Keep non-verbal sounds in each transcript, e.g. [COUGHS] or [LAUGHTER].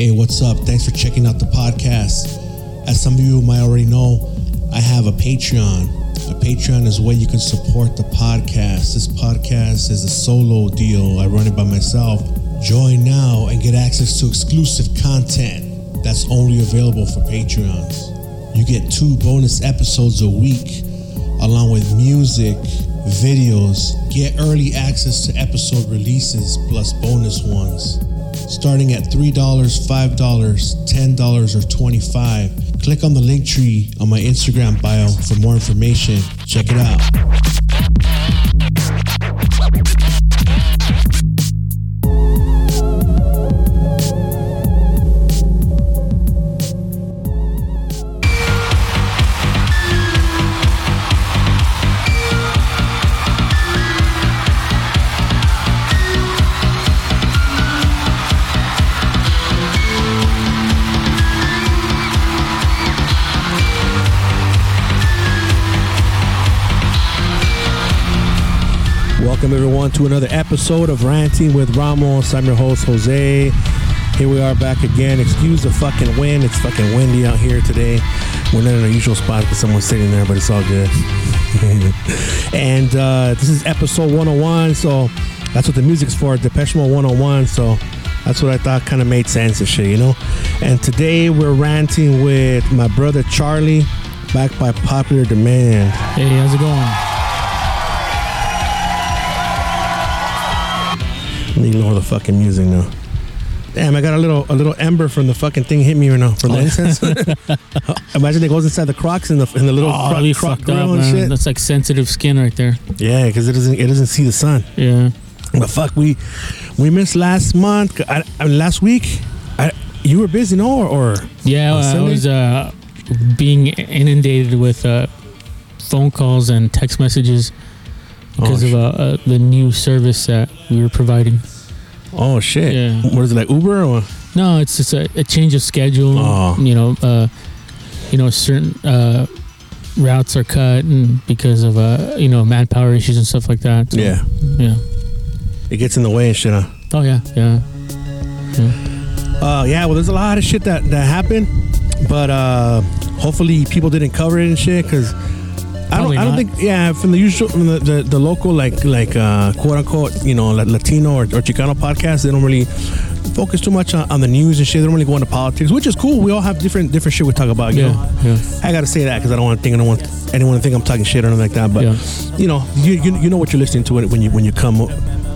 Hey, what's up? Thanks for checking out the podcast. As some of you might already know, I have a Patreon. A Patreon is where you can support the podcast. This podcast is a solo deal. I run it by myself. Join now and get access to exclusive content that's only available for Patreons. You get two bonus episodes a week, along with music, videos, get early access to episode releases plus bonus ones. Starting at $3, $5, $10, or 25 Click on the link tree on my Instagram bio for more information. Check it out. Welcome everyone to another episode of Ranting with Ramos. I'm your host Jose. Here we are back again. Excuse the fucking wind. It's fucking windy out here today. We're not in our usual spot because someone's sitting there, but it's all good. [LAUGHS] and uh, this is episode 101, so that's what the music's for. Depeche Mode 101. So that's what I thought kind of made sense and shit, you know. And today we're ranting with my brother Charlie, back by popular demand. Hey, how's it going? Ignore the fucking music now. Damn, I got a little a little ember from the fucking thing hit me right now from the incense. Imagine it goes inside the Crocs in the in the little Oh, croc, croc fucked up, grill and man. shit. That's like sensitive skin right there. Yeah, because it doesn't it doesn't see the sun. Yeah. But fuck, we we missed last month. I, I mean, last week. I, you were busy, no? Or, or Yeah, On I was uh, being inundated with uh, phone calls and text messages because Oh, of uh, uh, the new service that we were providing. oh shit, Yeah. what is it like Uber or? No, it's just a, a change of schedule. Oh. You know, uh, you know, certain uh, routes are cut and because of uh, you know manpower issues and stuff like that. So, Yeah, Yeah. it gets in the way and shit. Huh? Oh yeah. Yeah. Uh, yeah, well, there's a lot of shit that that happened, but uh, hopefully people didn't cover it and shit because. I don't, I don't think yeah from the usual from the, the, the local like like uh, quote unquote you know like Latino or, or Chicano podcasts they don't really focus too much on, on the news and shit they don't really go into politics which is cool we all have different different shit we talk about you Yeah. know Yeah. I gotta say that because I don't want to think I don't want anyone to think I'm talking shit or anything like that but Yeah. you know you, you you know what you're listening to when you when you come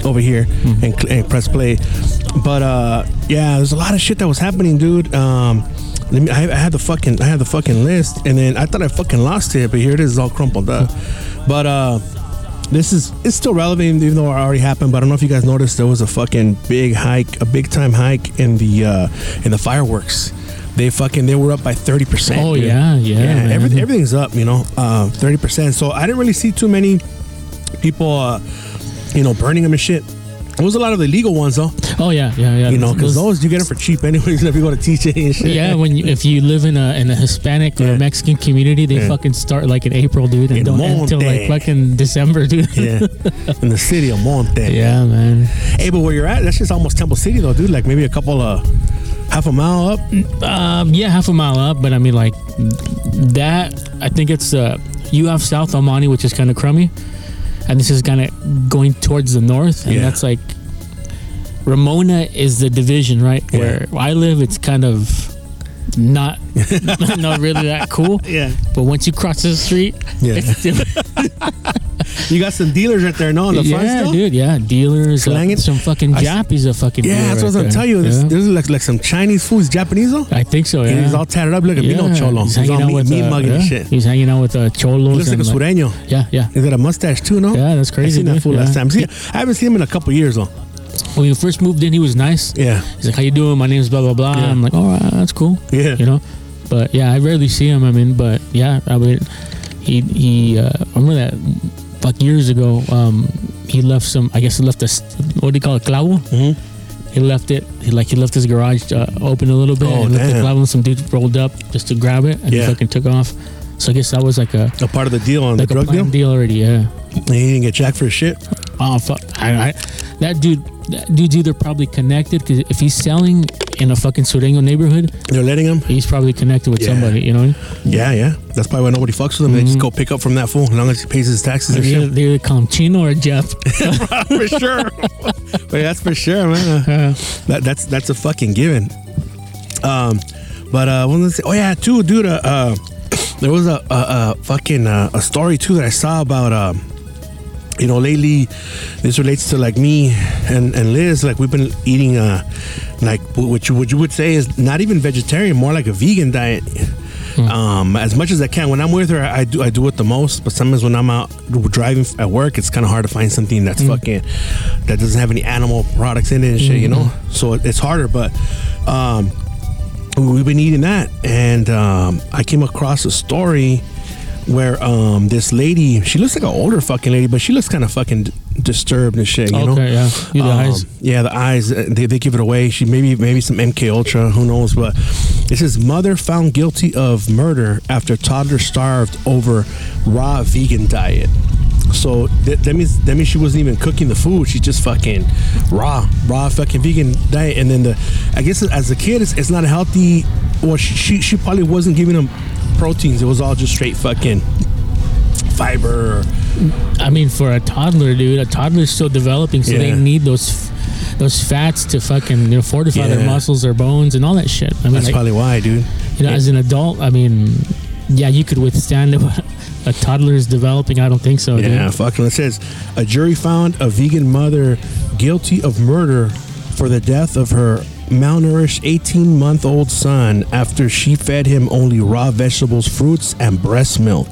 over here Mm-hmm. and, and press play but uh yeah there's a lot of shit that was happening dude um let me, I, I had the fucking I had the fucking list and then I thought I fucking lost it but here it is all crumpled up but uh this is it's still relevant even though it already happened but I don't know if you guys noticed there was a fucking big hike a big time hike in the uh in the fireworks they fucking they were up by 30% Oh dude. yeah. Yeah. Yeah, everything's up, you know, uh, 30%. So I didn't really see too many people, uh, you know, burning them and shit. There was a lot of the illegal ones, though, Oh yeah, yeah, yeah. you know, because Those- you get them for cheap anyways [LAUGHS] if you go to TJ and shit. yeah, when you, if you live in a in a Hispanic or Yeah. Mexican community, they Yeah. fucking start like in April, dude, and In don't end until like fucking December, dude. [LAUGHS] Yeah, in the city of Monte. yeah, man. Hey, but where you're at, that's just almost Temple City, though, dude. Like maybe a couple of half a mile up. Um, yeah, half a mile up, but I mean like that. I think it's uh, you have South El Monte, which is kind of crummy, and this is kind of going towards the north, and Yeah. that's like Ramona is the division, right? Yeah. Where I live, it's kind of not [LAUGHS] not really that cool. [LAUGHS] Yeah, But once you cross the street, yeah. it's still [LAUGHS] you got some dealers right there, no, in the front yeah, still. dude. Yeah, dealers, uh, Slanging? some fucking I s- Jappies, a fucking Yeah, dealer that's what I was right gonna there. tell you. There's, Yeah. there's like like some Chinese foods, Japanese though. I think so. Yeah, He's all tatted up. Look at me, no cholo. He's He's hanging out meat, with meat uh, mugging yeah, and shit. He's hanging out with uh, cholos. He looks like a and, sureño. Yeah, yeah. He's got a mustache too, no? Yeah, that's I crazy. seen that dude. fool yeah. last time. See, I haven't seen him in a couple years though. When we first moved in, he was nice. Yeah, He's like, "How you doing? My name's blah blah blah." Yeah. I'm like, "All right, that's cool." yeah. You know, but yeah, I rarely see him. I mean, but yeah, I mean, he he. Uh, I remember that like years ago. Um, he left some. I guess he left a what do you call it, clavo? Mhm. He left it. He like he left his garage uh, open a little bit. Oh, and left the damn. clavo, and some dude rolled up just to grab it, and Yeah. he fucking took off. So I guess that was like a A part of the deal on like the a drug deal. deal already. Yeah. He didn't get jacked for shit. Oh fuck! I, I, that dude, that dude's either probably connected because if he's selling in a fucking Sureño neighborhood, They're letting him. he's probably connected with Yeah. somebody. You know, Yeah, yeah. That's probably why nobody fucks with him. They just go pick up from that fool as long as he pays his taxes and they, shit. they either call him Chino or Jeff. [LAUGHS] for sure. [LAUGHS] but that's for sure, man. [LAUGHS] Uh, That, that's that's a fucking given. Um, but uh, I say? Oh yeah, too, dude. Uh, uh there was a, a, a fucking uh, a story too that I saw about um, you know, lately this relates to like me and and Liz. Like we've been eating uh, like what you what you would say is not even vegetarian, more like a vegan diet. Um, as much as I can. When I'm with her, I do I do it the most. But sometimes when I'm out driving at work, it's kind of hard to find something that's fucking that doesn't have any animal products in it and shit. You know, so it's harder. But um, we've been eating that, and um, I came across a story where um, this lady, she looks like an older fucking lady, but she looks kind of fucking d- disturbed and shit. You know, yeah. Yeah, the eyes. yeah, the eyes. uh, They, they give it away. She maybe maybe some MK Ultra. Who knows? But it says mother found guilty of murder after toddler starved over raw vegan diet. So th- that means that means she wasn't even cooking the food. She just fucking raw, raw fucking vegan diet. And then the, I guess as a kid, it's, it's not a healthy. Well, she, she she probably wasn't giving them proteins. It was all just straight fucking fiber. I mean, for a toddler, dude, a toddler's still developing, so they need those those fats to fucking you know fortify their muscles, their bones, and all that shit. I mean, That's like, probably why, dude. you know, as an adult, I mean, yeah, you could withstand [LAUGHS] it. A toddler is developing. I don't think so. Yeah, dude. fucking. It says a jury found a vegan mother guilty of murder for the death of her malnourished 18 month old son after she fed him only raw vegetables, fruits, and breast milk.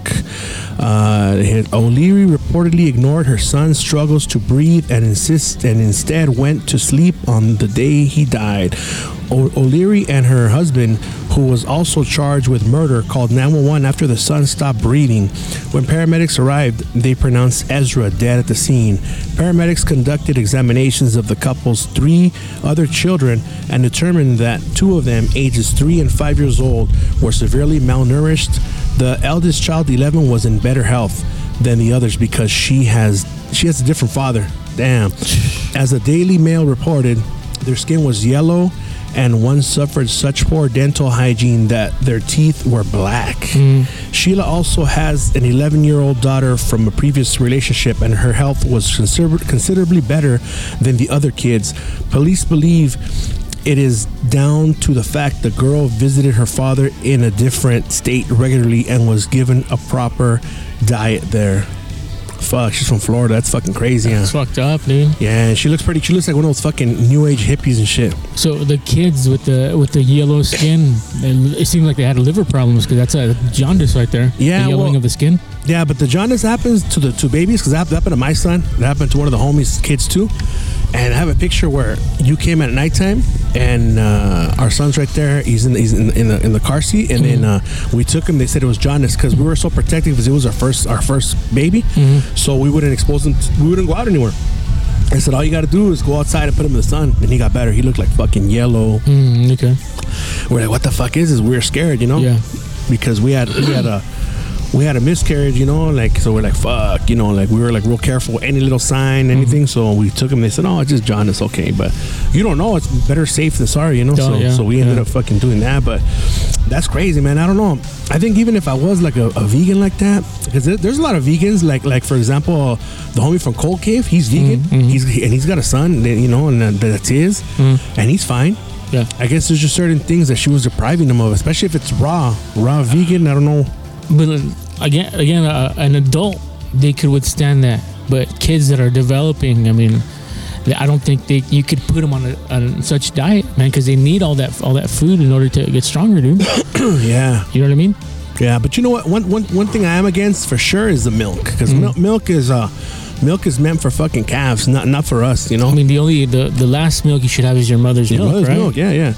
Uh, O'Leary reportedly ignored her son's struggles to breathe and insist and instead went to sleep on the day he died. O- O'Leary and her husband, who was also charged with murder, called 911 after the son stopped breathing. When paramedics arrived, they pronounced Ezra dead at the scene. Paramedics conducted examinations of the couple's three other children and determined that two of them, ages three and five years old, were severely malnourished. The eldest child, 11, was in better health than the others because she has she has a different father. Damn. As the Daily Mail reported, their skin was yellow and one suffered such poor dental hygiene that their teeth were black. Mm. Sheila also has an 11 year old daughter from a previous relationship, and her health was consider- considerably better than the other kids. Police believe it is down to the fact the girl visited her father in a different state regularly and was given a proper diet there. Fuck, she's from Florida. That's fucking crazy. Huh? It's fucked up, dude. Yeah, she looks pretty. She looks like one of those fucking new age hippies and shit. So the kids with the with the yellow skin, it, it seemed like they had liver problems because that's a jaundice right there. Yeah, the yellowing well- of the skin. Yeah, but the jaundice happens to the two babies because that happened to my son. That happened to one of the homies' kids too. And I have a picture where you came at nighttime, and uh, our son's right there. He's in he's in, in the in the car seat, and then uh, we took him. They said it was jaundice because we were so protective because it was our first our first baby, so we wouldn't expose him. we wouldn't go out anywhere. I said all you got to do is go outside and put him in the sun, and he got better. He looked like fucking yellow. Mm, okay. We're like, what the fuck is this? we're scared, you know? Yeah. Because we had we had a we had a miscarriage, you know, like so we're like fuck, you know, like we were like real careful, any little sign, anything. So we took him. They said, oh, it's just John, jaundice, okay, but you don't know. It's better safe than sorry, you know. Oh, so yeah, so we ended yeah. up fucking doing that, but that's crazy, man. I don't know. I think even if I was like a, a vegan like that, because there's a lot of vegans, like like for example, the homie from Cold Cave, he's vegan, Mm-hmm, he's and he's got a son, you know, and that's his, Mm-hmm. and he's fine. Yeah. I guess there's just certain things that she was depriving him of, especially if it's raw, raw vegan. I don't know. But again, again, uh, an adult they could withstand that, but kids that are developing, I mean, I don't think they you could put them on, a, on such diet, man, because they need all that all that food in order to get stronger, dude. [COUGHS] yeah, You know what I mean? yeah. But you know what? One one one thing I am against for sure is the milk, because Mm. milk is uh, milk is meant for fucking calves, not not for us. You know. I mean, the only the, the last milk you should have is your mother's Your milk, mother's right? milk, yeah, yeah.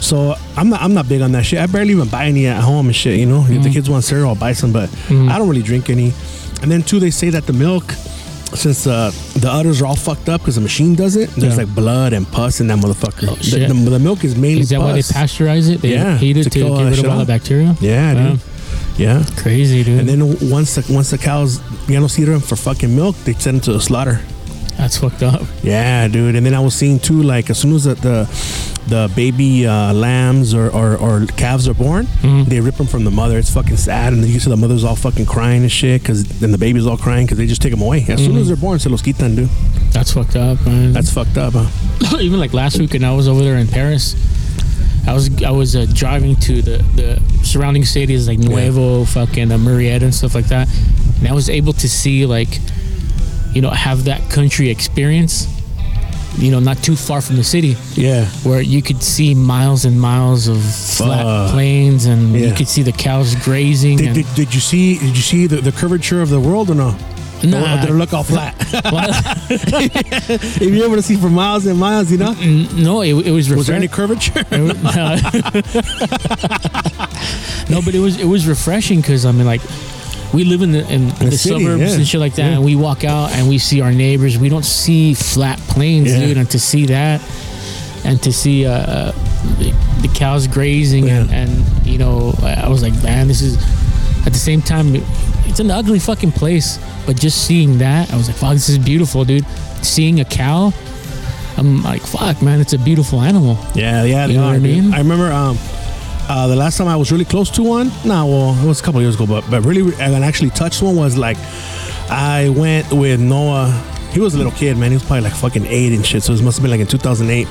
So I'm not I'm not big on that shit. I barely even buy any at home and shit. You know, Mm-hmm. if the kids want cereal, I'll buy some, but I don't really drink any. And then two, they say that the milk. Since uh, the udders are all fucked up because the machine does it, there's Yeah. like blood and pus in that motherfucker. Oh, The- shit. the, the milk is mainly Is that why they pasteurize it? They Yeah, heat it to to, kill all get rid of all the bacteria. Yeah, Wow. dude. Yeah. Crazy, dude. And then once the once the cows ya no sirven for fucking milk, they send them to the slaughter. That's fucked up. Yeah, dude. And then I was seeing too, like as soon as the the, the baby uh, lambs or, or, or calves are born, Mhm. they rip them from the mother. It's fucking sad, and you see the mother's all fucking crying and shit, cause then the baby's all crying because they just take them away as soon Mhm. as they're born. Se los quitan, dude. That's fucked up, man. That's fucked up. Huh? [COUGHS] even like last week when I was over there in Perris, I was I was uh, driving to the the surrounding cities like Nuevo, fucking uh, Murrieta and stuff like that, and I was able to see like, you know, have that country experience. You know, not too far from the city, Yeah. where you could see miles and miles of flat Fuck. plains, and you could see the cows grazing. Did, and, did, did you see? Did you see the, the curvature of the world or no? Nah. Or it look all flat? [LAUGHS] [LAUGHS] If you're able to see for miles and miles, you know. no, it, it was Was there any curvature? [LAUGHS] no, but it was it was refreshing because I mean, like, we live in the in the, city, suburbs yeah. and shit like that, Yeah. and we walk out and we see our neighbors. We don't see flat plains, Yeah. dude, and to see that, and to see uh, the, the cows grazing, and, and you know, I was like, man, this is. At the same time, it's an ugly fucking place, but just seeing that, I was like, fuck, this is beautiful, dude. Seeing a cow, I'm like, fuck, man, it's a beautiful animal. Yeah, yeah, You know are, what I dude. mean? I remember um, uh, the last time I was really close to one. Nah, well, it was a couple years ago, but but really, I actually touched one was like I went with Noah. He was a little kid, man. He was probably like fucking eight and shit. So it must have been like in 2008,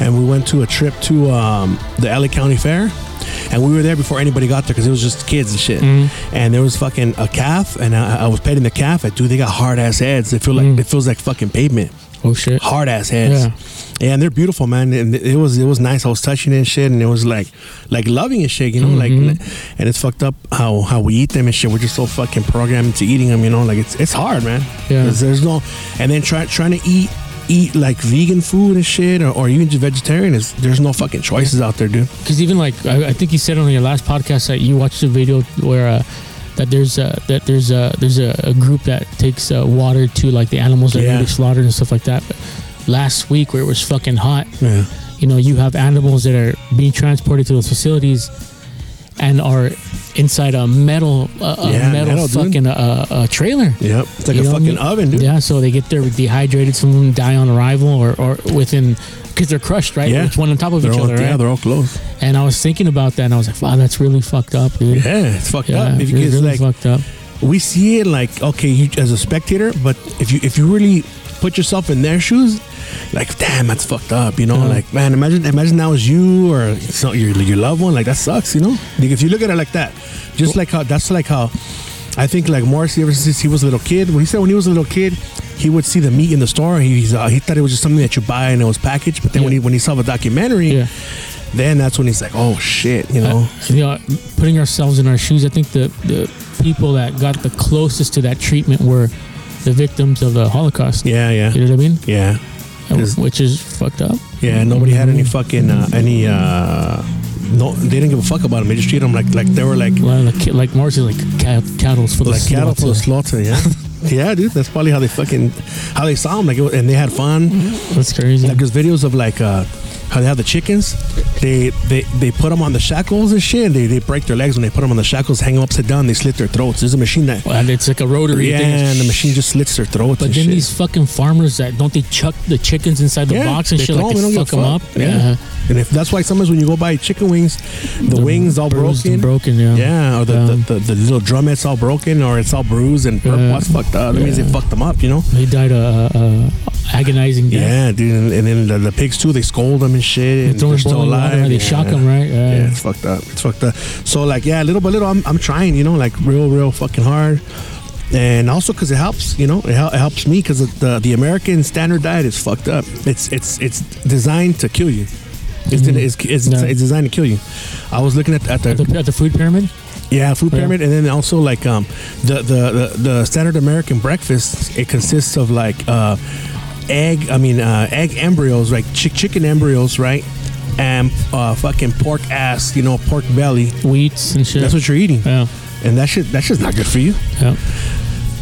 and we went to a trip to um, the LA County Fair. And we were there before anybody got there because it was just kids and shit. And there was fucking a calf, and I, I was petting the calf. And dude, they got hard ass heads. They feel like Mm. it feels like fucking pavement Oh shit. hard ass heads. Yeah. Yeah. and they're beautiful, man. And it was it was nice. I was touching it and shit, and it was like like loving and shit, you know, Mhm. like. And it's fucked up how how we eat them and shit. We're just so fucking programmed to eating them, you know. Like it's it's hard, man. Yeah. There's no, and then try trying to eat eat like vegan food and shit, or, or even just vegetarian is there's no fucking choices out there, dude. Because even like I, I think you said on your last podcast that you watched a video where uh, that there's a that there's a there's a, a group that takes uh, water to like the animals that Yeah. are slaughtered and stuff like that. But last week where it was fucking hot, Yeah. you know, you have animals that are being transported to those facilities and are inside a metal uh, a Yeah, metal, metal, fucking uh, uh, trailer. Yep. It's like You a what I fucking mean? oven, dude. Yeah, so they get there dehydrated. Some of them die on arrival or, or within because they're crushed, right? Yeah. It's one on top of They're each all, other, right? yeah, they're all close. And I was thinking about that, and I was like, "Wow, that's really fucked up, dude." Yeah, it's fucked Yeah, up. If you it's really like fucked up. we see it like okay you as a spectator but if you if you really put yourself in their shoes like damn that's fucked up you know Yeah. like man imagine imagine that was you or so your, your loved one like that sucks you know like if you look at it like that just like how that's like how I think like Morrissey ever since he was a little kid when he said when he was a little kid he would see the meat in the store he, he's, uh, he thought it was just something that you buy and it was packaged but then when he when he saw the documentary Yeah. then that's when he's like oh shit you know Uh, you know, putting ourselves in our shoes. I think the the people that got the closest to that treatment were the victims of the Holocaust. yeah yeah You know what I mean? yeah Which is fucked up. Yeah, nobody had any fucking uh, any. uh No, they didn't give a fuck about them. They just treated them like like they were like Well, like, like Morrissey, like cat, cattle's for the like cattle for the slaughter. slaughter. Yeah, [LAUGHS] yeah, dude. That's probably how they fucking how they saw them. Like, it, and they had fun. That's crazy. Like there's videos of like uh how they have the chickens. They they they put them on the shackles and shit. And they they break their legs when they put them on the shackles, hang them upside down. They slit their throats. There's a machine that. and it's like a rotary Yeah, thing. and the machine just slits their throats. But then shit. these fucking farmers that don't they chuck the chickens inside the Yeah, box and shit like they they don't fuck them a up. fuck. Yeah. And if that's why sometimes when you go buy chicken wings, the wings all broken. broken. Yeah, Yeah, or the, Um, the, the, the little drumette's all broken or it's all bruised and purple. Yeah. That's fucked up. That means they fucked them up, you know? They died a, a, a agonizing death. Yeah, dude. And, and then the, the pigs too, they scold them and shit. They throw them still alive. water. They yeah. shock them, right? Yeah. Yeah, it's fucked up. It's fucked up. So, like, yeah, little by little, I'm, I'm trying, you know, like real, real fucking hard. And also because it helps, you know, it, hel- it helps me because the, the American standard diet is fucked up. It's it's it's designed to kill you. It's, Mhm. it's, it's, Yeah. it's designed to kill you. I was looking at, at the At the, at the food pyramid. Yeah, food Yeah. pyramid, and then also like um, the, the the the standard American breakfast. It consists of like uh, egg. I mean, uh, egg embryos, like chick chicken embryos, right? And uh, fucking pork ass, you know, pork belly. Wheats and shit. That's what you're eating, yeah. and that shit that's just not good for you. Yeah.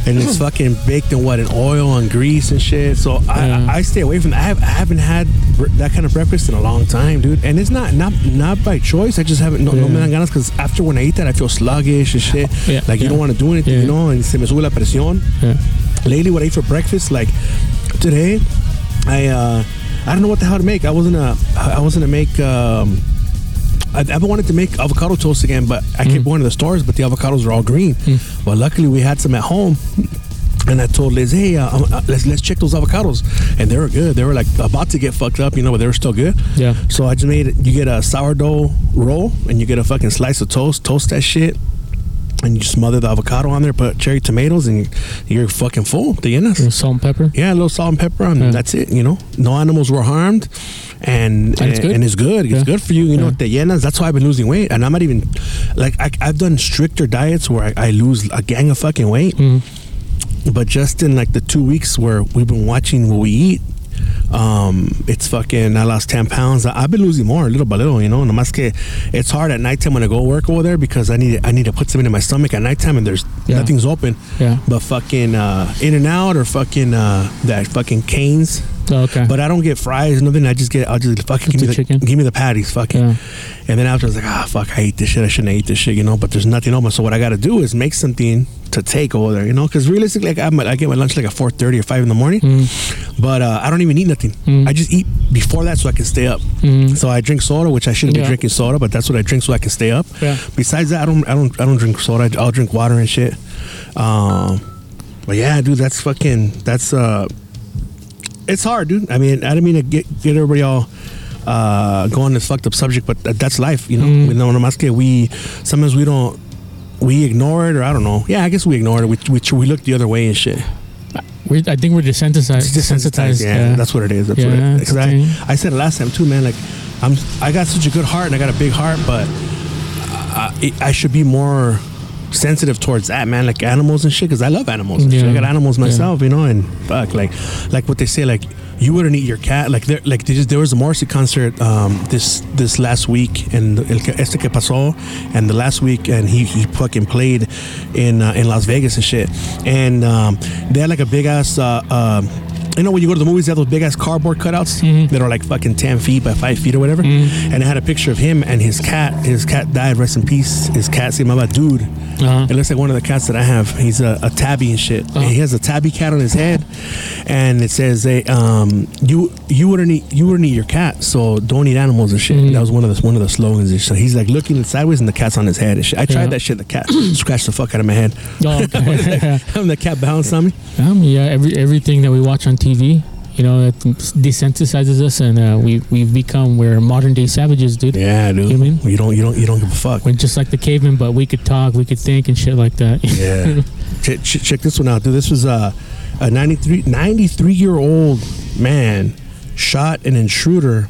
And it's fucking baked in what in oil and grease and shit. So I, Yeah. I, I stay away from that. I, have, I haven't had bre- that kind of breakfast in a long time, dude. And it's not not not by choice. I just haven't no, no Yeah. me dan ganas because after when I eat that, I feel sluggish and shit. Yeah, Like you don't want to do anything, you know. And se me sube la presión. Yeah. Lately, what I eat for breakfast, like today I uh, I don't know what the hell to make. I wasn't a I wasn't to make. Um, I, I've wanted to make avocado toast again, but I kept going to the stores, but the avocados are all green. But luckily, we had some at home. And I told Liz, "Hey, uh, um, uh, let's let's check those avocados," and they were good. They were like about to get fucked up, you know, but they were still good. Yeah. So I just made. You get a sourdough roll, and you get a fucking slice of toast. Toast that shit, and you smother the avocado on there. Put cherry tomatoes, and you're fucking full. The llenas. Salt and pepper. Yeah, a little salt and pepper, and Yeah. that's it. You know, no animals were harmed, and And it's good? and it's good. It's Yeah. good for you. You know, the llenas. That's why I've been losing weight, and I'm not even like I, I've done stricter diets where I, I lose a gang of fucking weight. Mhm. But just in like the two weeks where we've been watching what we eat, um, it's fucking. I lost ten pounds. I, I've been losing more little by little. You know, nomás que it's hard at nighttime when I go work over there because I need I need to put something in my stomach at nighttime and there's Yeah. nothing's open. Yeah. But fucking uh, In and Out or fucking uh, that fucking Canes. Oh, okay. But I don't get fries, and nothing. I just get, I'll just fucking give me, the chicken? give me the patties, fucking. Yeah. And then after I was like, ah, fuck, I ate this shit. I shouldn't eat this shit, you know. But there's nothing open. So what I got to do is make something to take over there, you know. Because realistically, like, I'm, I get my lunch like at 4:30 or 5 in the morning. Mm. But uh, I don't even eat nothing. Mm. I just eat before that so I can stay up. Mm. So I drink soda, which I shouldn't Yeah. be drinking soda, but that's what I drink so I can stay up. Yeah. Besides that, I don't, I don't, I don't drink soda. I'll drink water and shit. Um, but yeah, dude, that's fucking, that's uh, it's hard, dude. I mean, I didn't mean to get get everybody all uh, go on this fucked up subject, but that, that's life, you know. Mm. We know, nomás que we sometimes we don't we ignore it, or I don't know. Yeah, I guess we ignore it. We we, we look the other way and shit. We're, I think we're desensitized. Desensitized. Yeah, that's what it is. That's what it Yeah, is. 'Cause okay. I, I said it last time too, man. Like, I'm I got such a good heart and I got a big heart, but I, I should be more sensitive towards that, man. Like animals and shit, because I love animals. Yeah. I got animals Yeah. myself, you know. And fuck, like, like what they say, like you wouldn't eat your cat. Like there, like just, there was a Morrissey concert um, this this last week, and este que pasó, and the last week, and he he fucking played in uh, in Las Vegas and shit, and um, they had like a big ass. Uh, um you know when you go to the movies, they have those big ass cardboard cutouts Mhm. that are like fucking ten feet by five feet or whatever. Mhm. And it had a picture of him and his cat. His cat died. Rest in peace. His cat se llamaba Dude. Uh-huh. It looks like one of the cats that I have. He's a, a tabby and shit. Uh-huh. And he has a tabby cat on his head, and it says, hey, um, "You you wouldn't eat you wouldn't eat your cat, so don't eat animals and shit." Mhm. That was one of the one of the slogans. Shit. he's like looking sideways, and the cat's on his head and shit. I tried Yeah. that shit. The cat [CLEARS THROAT] scratched the fuck out of my head. Oh, okay. [LAUGHS] and the cat bounced on me. [LAUGHS] um, yeah, every everything that we watch on TV, you know, it desensitizes us, and uh, we we've become we're modern day savages, dude. Yeah, dude. You mean? you don't you don't you don't give a fuck. We're just like the cavemen, but we could talk, we could think, and shit like that. [LAUGHS] Yeah. check, check check this one out, dude. This was uh, a 93, 93 year old man shot an intruder.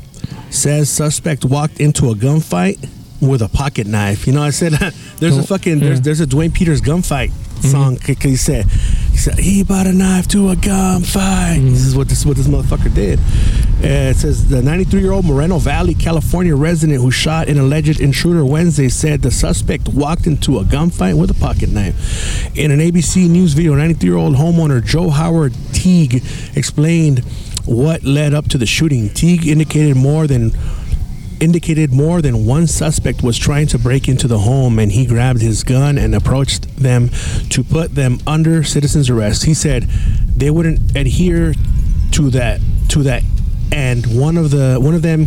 Says suspect walked into a gunfight with a pocket knife. You know, I said [LAUGHS] there's a Oh, fucking there's yeah. there's a Dwayne Peters gunfight song. Cause he said he said he brought a knife to a gunfight. This is what this is what this motherfucker did. Uh, it says the 93 year old Moreno Valley, California resident who shot an alleged intruder Wednesday said the suspect walked into a gunfight with a pocket knife. In an ABC News video, 93 year old homeowner Joe Howard Teague explained what led up to the shooting. Teague indicated more than indicated more than one suspect was trying to break into the home and he grabbed his gun and approached them to put them under citizen's arrest. He said they wouldn't adhere to that to that and one of the one of them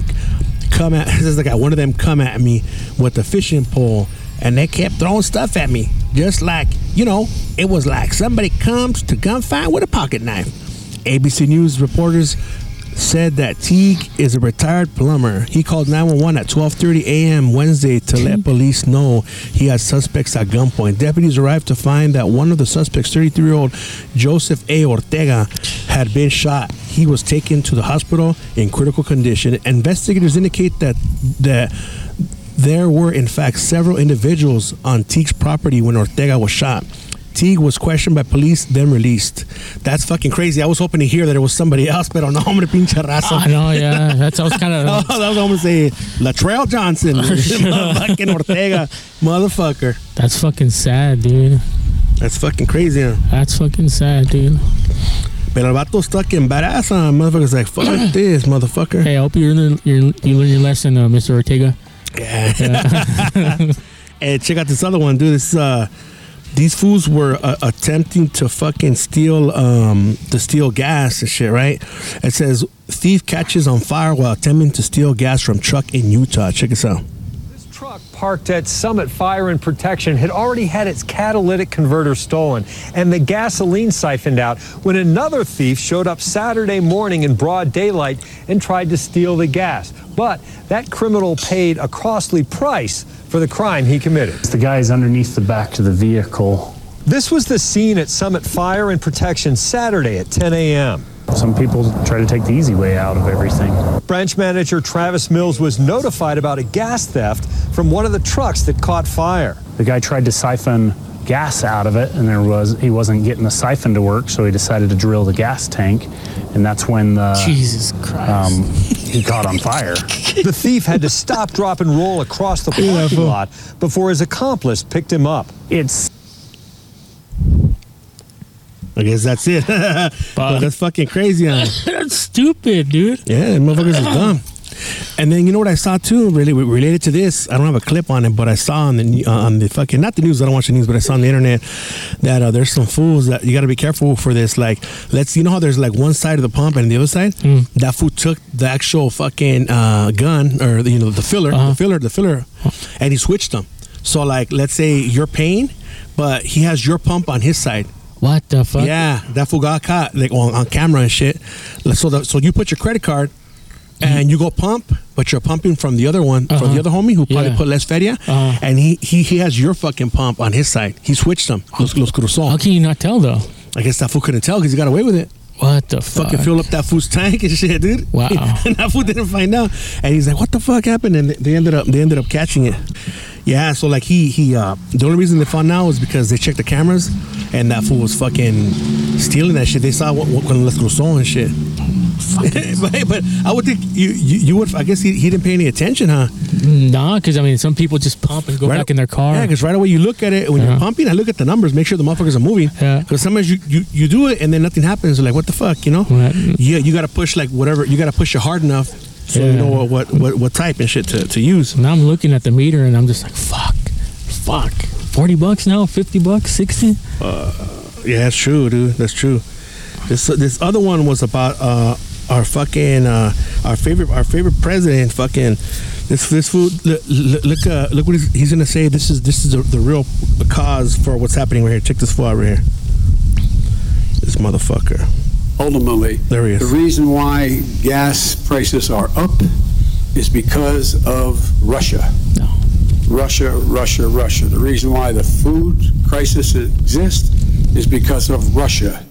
come at [LAUGHS] this is like one of them come at me with a fishing pole and they kept throwing stuff at me just like you know it was like somebody comes to gunfight with a pocket knife abc news reporters said that Teague is a retired plumber. He called 911 at 12:30 a.m. Wednesday to let police know he had suspects at gunpoint. Deputies arrived to find that one of the suspects, 33-year-old Joseph A. Ortega, had been shot. He was taken to the hospital in critical condition. Investigators indicate that that there were in fact several individuals on Teague's property when Ortega was shot. Teague was questioned by police, then released. That's fucking crazy. I was hoping to hear that it was somebody [LAUGHS] else, but no, hombre pinche raza. I know, yeah. That's I was kind Oh, of. that was almost say Latrell Johnson, [LAUGHS] [LAUGHS] fucking Ortega, motherfucker. That's fucking sad, dude. That's fucking crazy. Huh? That's fucking sad, dude. But el vato stuck in badass. Huh? Motherfucker's like, fuck [CLEARS THROAT] this, motherfucker. Hey, I hope you learn your, you learn your lesson, uh, Mr. Ortega. Yeah. hey, check out this other one, dude. This is uh, these fools were uh, attempting to fucking steal um to steal gas and shit, right? It says thief catches on fire while attempting to steal gas from truck in Utah. Check this out. This truck parked at Summit Fire and Protection had already had its catalytic converter stolen and the gasoline siphoned out when another thief showed up Saturday morning in broad daylight and tried to steal the gas. But that criminal paid a costly price for the crime he committed. The guy is underneath the back of the vehicle. This was the scene at Summit Fire and Protection Saturday at 10 a.m. Some people try to take the easy way out of everything. Branch manager Travis Mills was notified about a gas theft from one of the trucks that caught fire. The guy tried to siphon gas out of it, and there was he wasn't getting the siphon to work, so he decided to drill the gas tank, and that's when the, Jesus Christ. um, he caught on fire. [LAUGHS] The thief had to stop, drop, and roll across the parking lot before his accomplice picked him up. It's I guess that's it. [LAUGHS] but that's fucking crazy. Huh? [LAUGHS] That's stupid, dude. Yeah, the motherfuckers is dumb. And then you know what I saw too, really related to this. I don't have a clip on it, but I saw on the uh, on the fucking not the news. I don't watch the news, but I saw on the internet that uh, there's some fools that you got to be careful for this. Like, let's you know how there's like one side of the pump and the other side. That fool took the actual fucking uh, gun or the, you know the filler, the filler, the filler, and he switched them. So like, let's say you're paying, but he has your pump on his side. What the fuck? Yeah, that fool got caught like on, on camera and shit. So the, so you put your credit card and you go pump, but you're pumping from the other one, from Uh-huh. the other homie who probably Yeah. put less feria, Uh-huh. and he, he he has your fucking pump on his side. He switched them. Los, los cruzó. How can you not tell though? I guess that fool couldn't tell because he got away with it. What the fuck? Fucking fill up that fool's tank and [LAUGHS] shit, dude. Wow. and [LAUGHS] that fool didn't find out, and he's like, "What the fuck happened?" And they ended up they ended up catching it. Yeah, so like he he uh the only reason they found out was because they checked the cameras, and that fool was fucking stealing that shit. They saw what what las cruzó and shit. But, [LAUGHS] but I would think you, you you would I guess he, he didn't pay any attention, huh? Nah, because I mean, some people just pump and go Right- back in their car. Yeah, because right away you look at it when you're pumping. I look at the numbers, make sure the motherfuckers are moving. Yeah. Because sometimes you, you you do it and then nothing happens. You're like, what the fuck, you know? Right. Yeah, you got to push like whatever. You got to push it hard enough so you know what, what what what type and shit to, to use. now I'm looking at the meter and I'm just like, fuck, fuck. 40 bucks now? 50 bucks? 60? Uh, Yeah, that's true, dude. That's true. This this other one was about uh our fucking uh our favorite our favorite president fucking this this food look look look, uh, look what he's, he's gonna say this is this is the, the real cause for what's happening right here check this fool out right here this motherfucker ultimately, There he is. the reason why gas prices are up is because of Russia. No. Russia, Russia, Russia. The reason why the food crisis exists is because of Russia.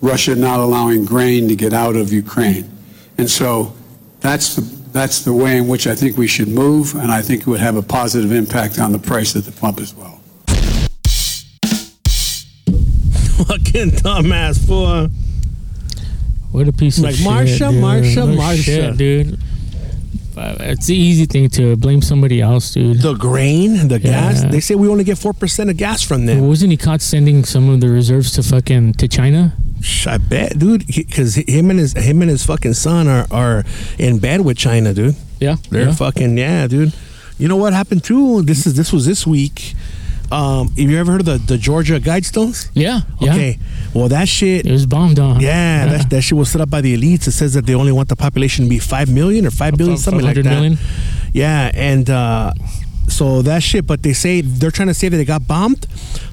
Russia not allowing grain to get out of Ukraine. And so that's the, that's the way in which I think we should move, and I think it would have a positive impact on the price at the pump as well. fucking dumbass fool What a piece Like of shit. Marsha, dude. Marsha, Marsha. shit, dude. Uh, It's the easy thing to blame somebody else, dude. the grain the gas they say we only get 4% of gas from them Wasn't he caught sending some of the reserves to fucking to China? I bet, dude, because him and his him and his fucking son are are in bed with China, dude. Yeah, They're yeah. fucking yeah, dude. You know what happened too? This is this was this week. Um, have you ever heard of the, the Georgia Guidestones? Yeah, yeah. Okay. Well, that shit. It was bombed on. Yeah, That, that shit was set up by the elites. It says that they only want the population to be five million or five billion, something like that. million? Yeah, and uh, so that shit. But they say they're trying to say that they got bombed,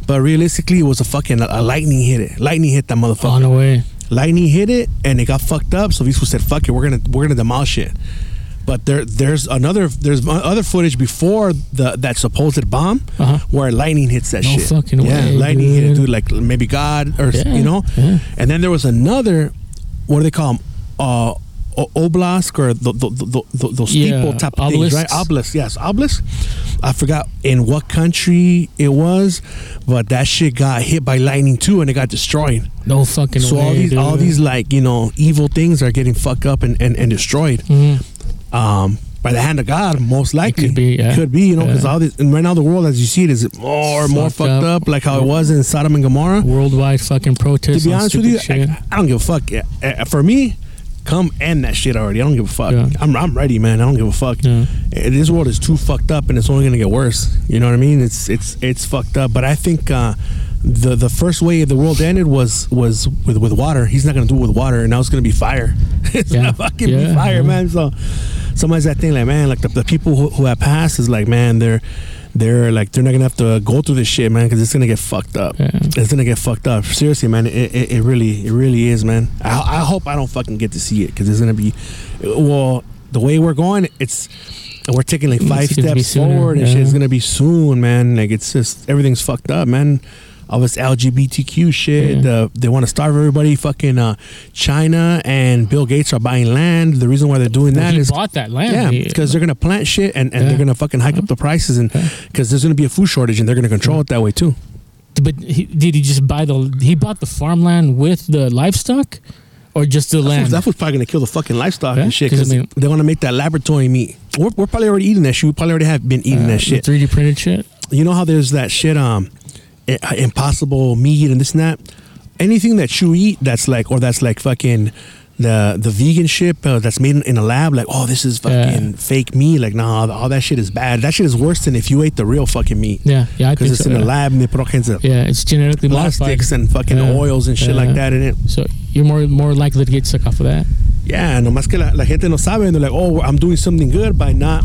but realistically, it was a fucking a lightning hit it. Lightning hit that motherfucker. on the way. Lightning hit it and it got fucked up. So these people said, "Fuck it, we're gonna we're gonna demolish it." But there there's another there's other footage before the that supposed bomb Uh-huh. where lightning hits that No shit. fucking yeah, way, lightning hit it, dude. dude. Like maybe God or Yeah, you know. yeah. And then there was another. What do they call them? Uh, obelisk or the, the, the, the, those Yeah, steeple type of things, right? Obelisk, yes, obelisk. I forgot in what country it was, but that shit got hit by lightning too, and it got destroyed. No fucking So way. all these dude. all these like you know evil things are getting fucked up and, and, and destroyed. Um, by the hand of God, most likely Mm-hmm. could be, yeah. could be, you know, because Yeah. all this and right now the world as you see it is more and more Fucked up. up. like how it was in Sodom and Gomorrah. worldwide fucking protests. to be honest with you. I, I don't give a fuck. Yeah, For me, come end that shit already. I don't give a fuck. Yeah. I'm I'm ready, man. I don't give a fuck. Yeah. This world is too fucked up, and it's only gonna get worse. You know what I mean? It's it's it's fucked up. But I think uh, the the first way the world ended was was with with water. He's not gonna do it with water, and now it's gonna be fire. [LAUGHS] it's Yeah. gonna fucking Yeah, be fire, man. So somebody's that thing like, man, like the, the people who, who have passed is like, man, they're they're like they're not gonna have to go through this shit, man, because it's gonna get fucked up. Yeah. It's gonna get fucked up. Seriously, man, it, it, it really it really is, man. I, I hope I don't fucking get to see it because it's gonna be, well, the way we're going, it's. We're taking like five It's gonna be steps sooner, forward and yeah. shit. It's gonna be soon, man. Like it's just everything's fucked up, man. All this LGBTQ shit. Yeah. Uh, they want to starve everybody. Fucking uh, China and Bill Gates are buying land. The reason why they're doing that he is bought that land. yeah, because they're gonna plant shit and, and Yeah. they're gonna fucking hike up the prices and because there's gonna be a food shortage and they're gonna control it that way too. But he, did he just buy the? He bought the farmland with the livestock, or just the That's land? what's, that's what's probably gonna kill the fucking livestock and shit 'cause I because mean- they want to make that laboratory meat. We're, we're probably already eating that shit. We probably already have been eating that shit. Three D printed shit. you know how there's that shit um impossible meat and this and that anything that you eat that's like or that's like fucking the the vegan shit uh, that's made in, in a lab like oh this is fucking fake meat like nah all that shit is bad that shit is worse than if you ate the real fucking meat Yeah, yeah, I because it's so. in yeah. a lab and they put all kinds of Yeah, it's genetically modified. plastics and fucking Yeah, oils and shit yeah. like that in it So you're more more likely to get sick off of that. yeah nomás que la, la gente no sabe and they're like oh I'm doing something good by not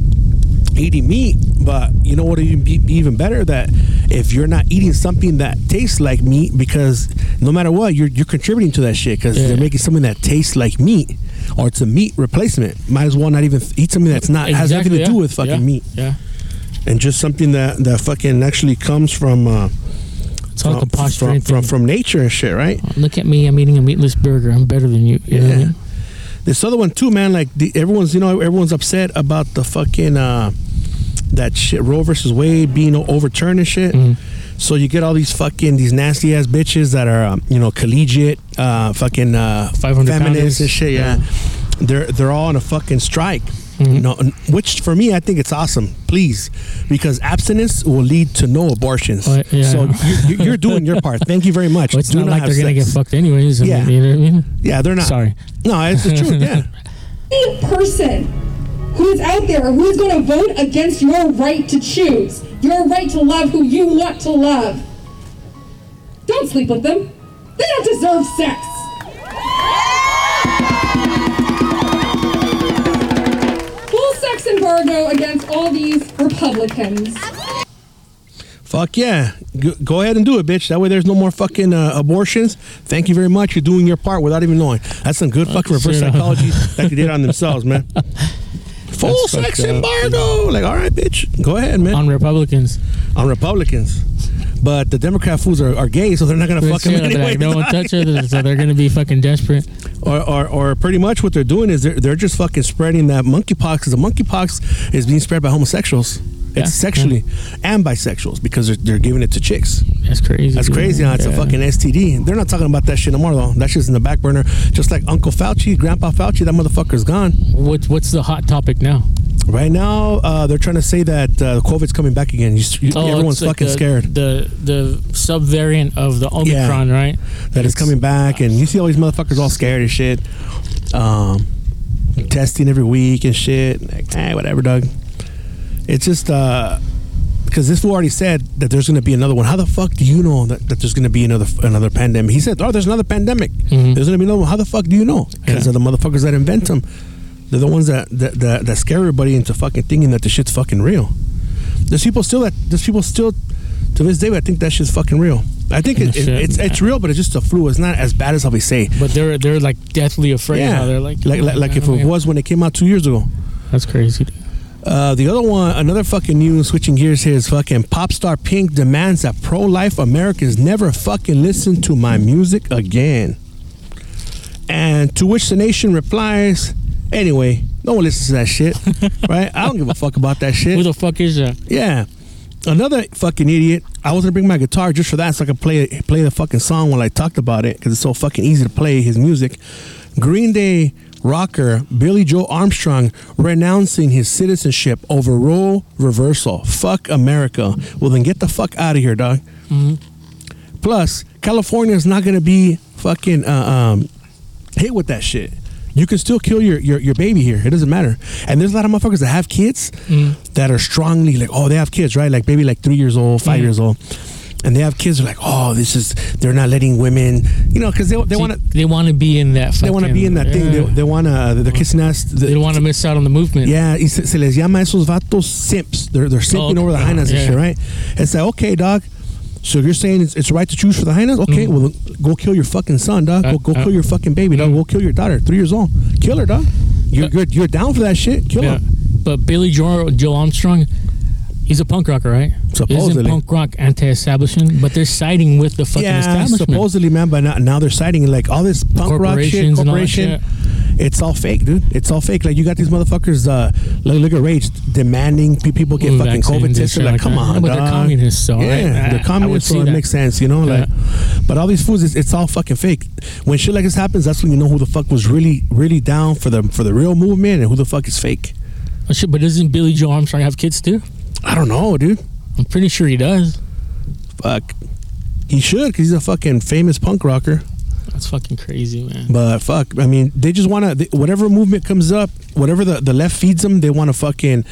eating meat but you know what would even be even better that if you're not eating something that tastes like meat because no matter what you're you're contributing to that shit because Yeah. they're making something that tastes like meat or it's a meat replacement might as well not even eat something that's not has nothing to Exactly, do with fucking Yeah, meat Yeah, and just something that that fucking actually comes from uh it's all from, like a from, from from nature and shit right Look at me, I'm eating a meatless burger. I'm better than you. you know what I Yeah. This other one too, man. Like the, everyone's, you know, everyone's upset about the fucking uh, that shit Roe versus Wade being overturned and shit. Mm-hmm. So you get all these fucking these nasty ass bitches that are, um, you know, collegiate, uh, fucking uh, 500 feminists and shit. Yeah. they're they're all on a fucking strike. Mm-hmm. You know, which for me I think it's awesome. Please, because abstinence will lead to no abortions. Oh, yeah. So you, you're doing your part. Thank you very [LAUGHS] much. Well, it's Do not like they're gonna get fucked anyways. I Yeah. mean, you know what I mean? Yeah, they're not. Sorry. No, it's the truth. Yeah. [LAUGHS] any person who is out there who is going to vote against your right to choose, your right to love who you want to love, don't sleep with them. They don't deserve sex. Full sex embargo against all these Republicans. Fuck yeah. Go, go ahead and do it, bitch. That way there's no more fucking uh, abortions. Thank you very much. You're doing your part without even knowing. That's some good fucking reverse shit. psychology that they did on themselves, man. [LAUGHS] Full That's sex fucked up. embargo. Like, all right, bitch. Go ahead, man. On Republicans. On Republicans. But the Democrat fools are, are gay, so they're not going to fuck Yeah, they're anyway. like, no one touch it, so they're gonna be fucking desperate. or, or, or pretty much what they're doing is they're, they're just fucking spreading that monkeypox because the monkeypox is being spread by homosexuals. Yeah, It's sexually and bisexuals because they're, they're giving it to chicks. That's crazy. That's crazy. Huh? It's a fucking STD. They're not talking about that shit no more though. That shit's in the back burner. Just like Uncle Fauci, Grandpa Fauci, that motherfucker's gone. What What's the hot topic now? Right now, uh, they're trying to say that uh, COVID's coming back again. You, you, Oh, everyone's like fucking the, scared The the subvariant of the Omicron, right? that it's coming back, and you see all these motherfuckers all scared and shit. Um, testing every week and shit. Like, eh, whatever, Doug. It's just uh, because this fool already said that there's going to be another one. How the fuck do you know that, that there's going to be another another pandemic? He said, "Oh, there's another pandemic. There's going to be another one." How the fuck do you know? Because Yeah. of the motherfuckers that invent them. They're the ones that, that that that scare everybody into fucking thinking that the shit's fucking real. There's people still that there's people still to this day that think that shit's fucking real. I think it, it, it's it's real, but it's just a flu. It's not as bad as how we say. But they're they're like deathly afraid Yeah, now. They're like like like, like if it was when it came out two years ago. That's crazy. dude. Uh, the other one, another fucking news, switching gears here is fucking pop star Pink demands that pro life Americans never fucking listen to my music again. And to which the nation replies, anyway, no one listens to that shit, [LAUGHS] right? I don't give a fuck about that shit. Who the fuck is that? Yeah. Another fucking idiot. I was gonna bring my guitar just for that, so I could play play the fucking song while I talked about it, because it's so fucking easy to play his music. Green Day rocker Billie Joe Armstrong renouncing his citizenship over role reversal. Fuck America. Well, then get the fuck out of here, dog. Plus, California is not gonna be fucking uh, um, hit with that shit. You can still kill your, your, your baby here. It doesn't matter. And there's a lot of motherfuckers that have kids that are strongly like, oh, they have kids, right? Like maybe like three years old, 5 years old. And they have kids. They're like, oh, this is they're not letting women, you know, because they they want to they want to be in that. they want to be in that thing. They, they want to they're kissing ass. The, They don't want to miss out on the movement. yeah, y se, se les llama esos vatos simps. They're they're simping okay. over the hyenas and shit, right? It's like, okay, dog. So you're saying it's, it's right to choose for the hyenas, okay, well, go kill your fucking son, dog. Go, Uh, go uh, kill your fucking baby, dog. Go kill your daughter, three years old. Kill her, dog. You're Uh, good. You're down for that shit. Kill Yeah. her. But Billie Joe, Joe Armstrong, he's a punk rocker, right? Supposedly. Isn't punk rock anti-establishment? But they're siding with the fucking Yeah, establishment. supposedly, man. But now, now they're siding like all this punk rock shit, Corporations and all that corporation. It's all fake, dude. It's all fake. Like you got these motherfuckers. Uh, look, look at Rage demanding pe- people get Ooh, fucking vaccines COVID and tested. shit Like, like come that. on, Yeah, but they're dog. communists, so, yeah, right? I- I they're would communists, see so it that. makes sense, you know. Like, but all these fools, it's, it's all fucking fake. When shit like this happens, that's when you know who the fuck was really, really down for the for the real movement and who the fuck is fake. Oh, shit, but doesn't Billie Joe Armstrong have kids too? I don't know, dude. I'm pretty sure he does. Fuck, he should because he's a fucking famous punk rocker. That's fucking crazy, man. But fuck, I mean, they just want to whatever movement comes up, whatever the, the left feeds them, they want to fucking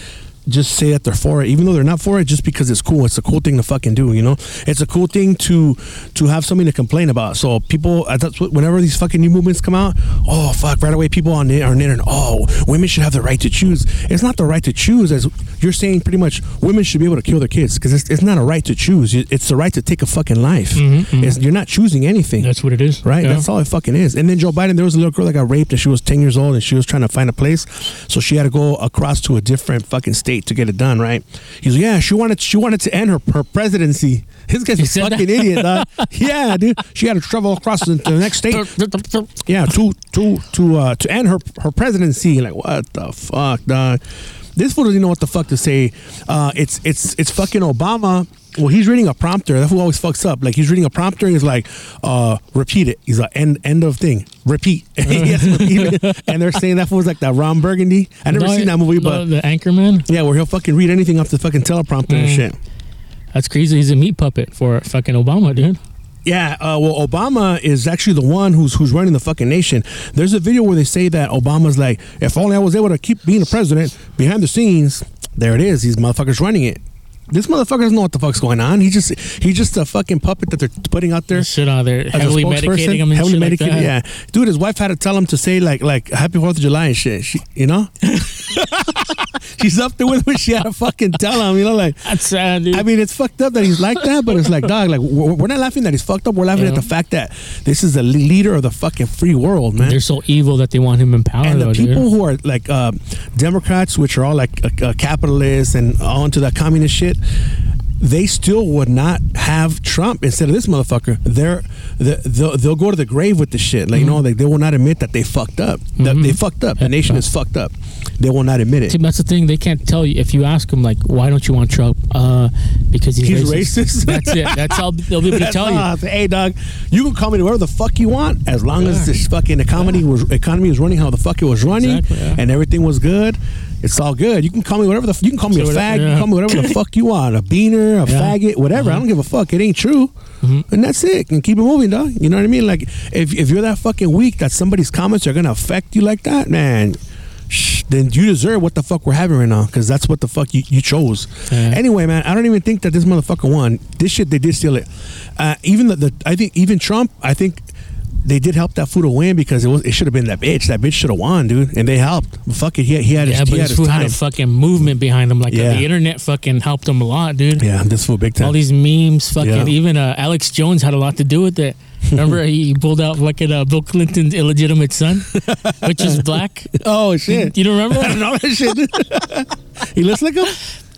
just say that they're for it, even though they're not for it, just because it's cool. It's a cool thing to fucking do, you know. It's a cool thing to to have something to complain about. So people, uh, that's what, whenever these fucking new movements come out, oh fuck, right away people on the on the internet, oh women should have the right to choose. It's not the right to choose, as you're saying. Pretty much, women should be able to kill their kids because it's, it's not a right to choose. It's the right to take a fucking life. It's, you're not choosing anything. That's what it is, Right, Yeah. that's all it fucking is. And then Joe Biden, there was a little girl that got raped, and she was ten years old, and she was trying to find a place, so she had to go across to a different fucking state to get it done. Right? He's like, yeah, she wanted she wanted to end her her presidency. [LAUGHS] This guy's a fucking that? idiot, dog. yeah, dude. She had to travel across to the next state. Yeah, to to to uh, to end her her presidency. Like what the fuck, dog? This fool doesn't know what the fuck to say. Uh, it's it's it's fucking Obama. Well, he's reading a prompter. That fool always fucks up. Like he's reading a prompter. and He's like, uh, repeat it. He's like, end end of thing. Repeat. [LAUGHS] to repeat it. And they're saying that fool's like that Ron Burgundy. I never No, seen that movie, no, but the Anchorman. yeah, where he'll fucking read anything off the fucking teleprompter and Mm. shit. That's crazy. He's a meat puppet for fucking Obama, dude. Yeah, uh, well, Obama is actually the one who's who's running the fucking nation. There's a video where they say that Obama's like, if only I was able to keep being the president behind the scenes. There it is. These motherfuckers running it. This motherfucker doesn't know what the fuck's going on. He just he's just a fucking puppet that they're putting out there. Shit out there, heavily medicating him and heavily shit like medicated, that. yeah, dude. His wife had to tell him to say like like Happy Fourth of July and shit. She, you know, [LAUGHS] she's up there with him. She had to fucking tell him. You know, like That's sad, dude. I mean, it's fucked up that he's like that, but it's like, dog, like we're, we're not laughing that he's fucked up. We're laughing at the fact that this is the leader of the fucking free world, man. They're so evil that they want him in power. and the people dude. who are like uh, Democrats, which are all like uh, uh, capitalists and all into that communist shit, they still would not have Trump instead of this motherfucker. They're they'll, they'll go to the grave with this shit. Like you know, like they will not admit that they fucked up. That they fucked up. The nation is fucked up. They will not admit it. See, that's the thing. They can't tell you if you ask them like, "Why don't you want Trump?" Uh, because he's, He's racist. racist. [LAUGHS] That's it. That's all [LAUGHS] they'll be able to tell all. you. Hey, dog, you can call me whatever the fuck you want as long as Yeah. this fucking economy was economy was running how the fuck it was running Exactly, yeah. and everything was good. It's all good. You can call me whatever the f- you can call me a fag. You can call me whatever the [LAUGHS] fuck you want. A beaner, a Yeah. Uh-huh. faggot, whatever. I don't give a fuck. It ain't true. And that's it. And keep it moving, dog. You know what I mean? Like if if you're that fucking weak that somebody's comments are gonna affect you like that, man. shh, Then you deserve what the fuck we're having right now, because that's what the fuck you, you chose. Yeah. Anyway, man, I don't even think that this motherfucker won. This shit, they did steal it. Uh, even the, the, I think even Trump, I think they did help that fool to win because it was it should have been that bitch. That bitch should have won, dude. And they helped. Fuck it, he, he had his, Yeah, he but had this his had a fucking movement behind him. Like uh, Yeah. the internet fucking helped him a lot, dude. yeah, this fool big time. All these memes, fucking. Yeah. Even uh, Alex Jones had a lot to do with it. [LAUGHS] Remember, he pulled out fucking uh, Bill Clinton's illegitimate son, which is black. [LAUGHS] oh shit! You don't remember? [LAUGHS] I don't know that shit. he looks like him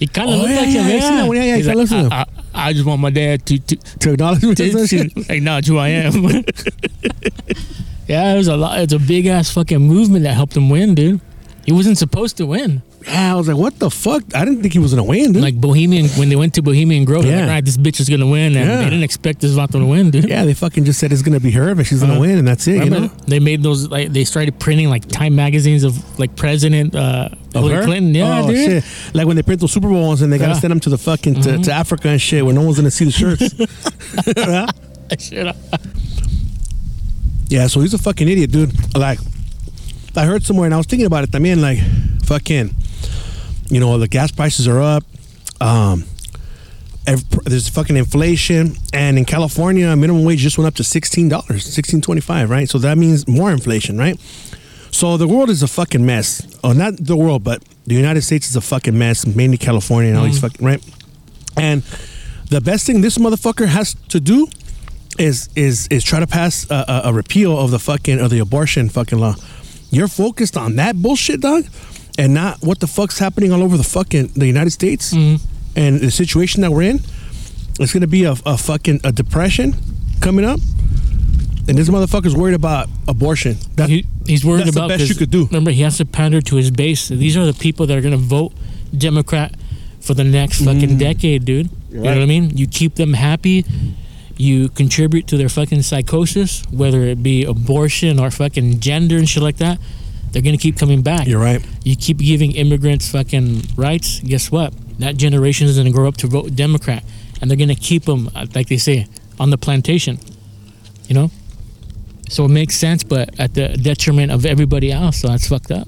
He kind of Oh, looked yeah, like yeah, him. I Yeah, one. Yeah, yeah, He's like, looks I, I, I just want my dad to to, to acknowledge me. to, to acknowledge who I am. [LAUGHS] yeah, it was a lot. It's a big ass fucking movement that helped him win, dude. He wasn't supposed to win. Yeah, I was like, what the fuck? I didn't think he was gonna win, dude. Like Bohemian, when they went to Bohemian Grove, Yeah. like, all right, this bitch is gonna win, and Yeah. they didn't expect this Vato to win, dude. yeah, they fucking just said it's gonna be her, but she's gonna Uh, win, and that's it. You know? they made those like they started printing like Time magazines of like President uh, Hillary? Clinton. Yeah, oh, dude. shit. Like when they print those Super Bowls and they gotta Yeah. Mm-hmm. send them to the fucking to, to Africa and shit where no one's gonna see the shirts. [LAUGHS] [LAUGHS] Yeah? Shit. Yeah, so he's a fucking idiot, dude. Like, I heard somewhere, and I was thinking about it. También, like, fucking, you know, the gas prices are up. Um, there's fucking inflation, and in California, minimum wage just went up to sixteen dollars, sixteen twenty five, right? So that means more inflation, right? So the world is a fucking mess. Oh, not the world, but the United States is a fucking mess. Mainly California and all these fucking right. And the best thing this motherfucker has to do is is is try to pass a, a, a repeal of the fucking of the abortion fucking law. You're focused on that bullshit, dog, and not what the fuck's happening all over the fucking the United States and the situation that we're in. It's gonna be a, a fucking a depression coming up, and this motherfucker's worried about abortion. That, He, he's worried that's about the best you could do. Remember, he has to pander to his base. These are the people that are going to vote Democrat for the next fucking decade, dude. You know Mm. what I mean? You keep them happy. You contribute to their fucking psychosis, whether it be abortion or fucking gender and shit like that. They're gonna keep coming back. You're right. You keep giving immigrants fucking rights. Guess what? That generation is gonna grow up to vote Democrat, and they're gonna keep them, uh, like they say, on the plantation. You know. So it makes sense, but at the detriment of everybody else. So that's fucked up.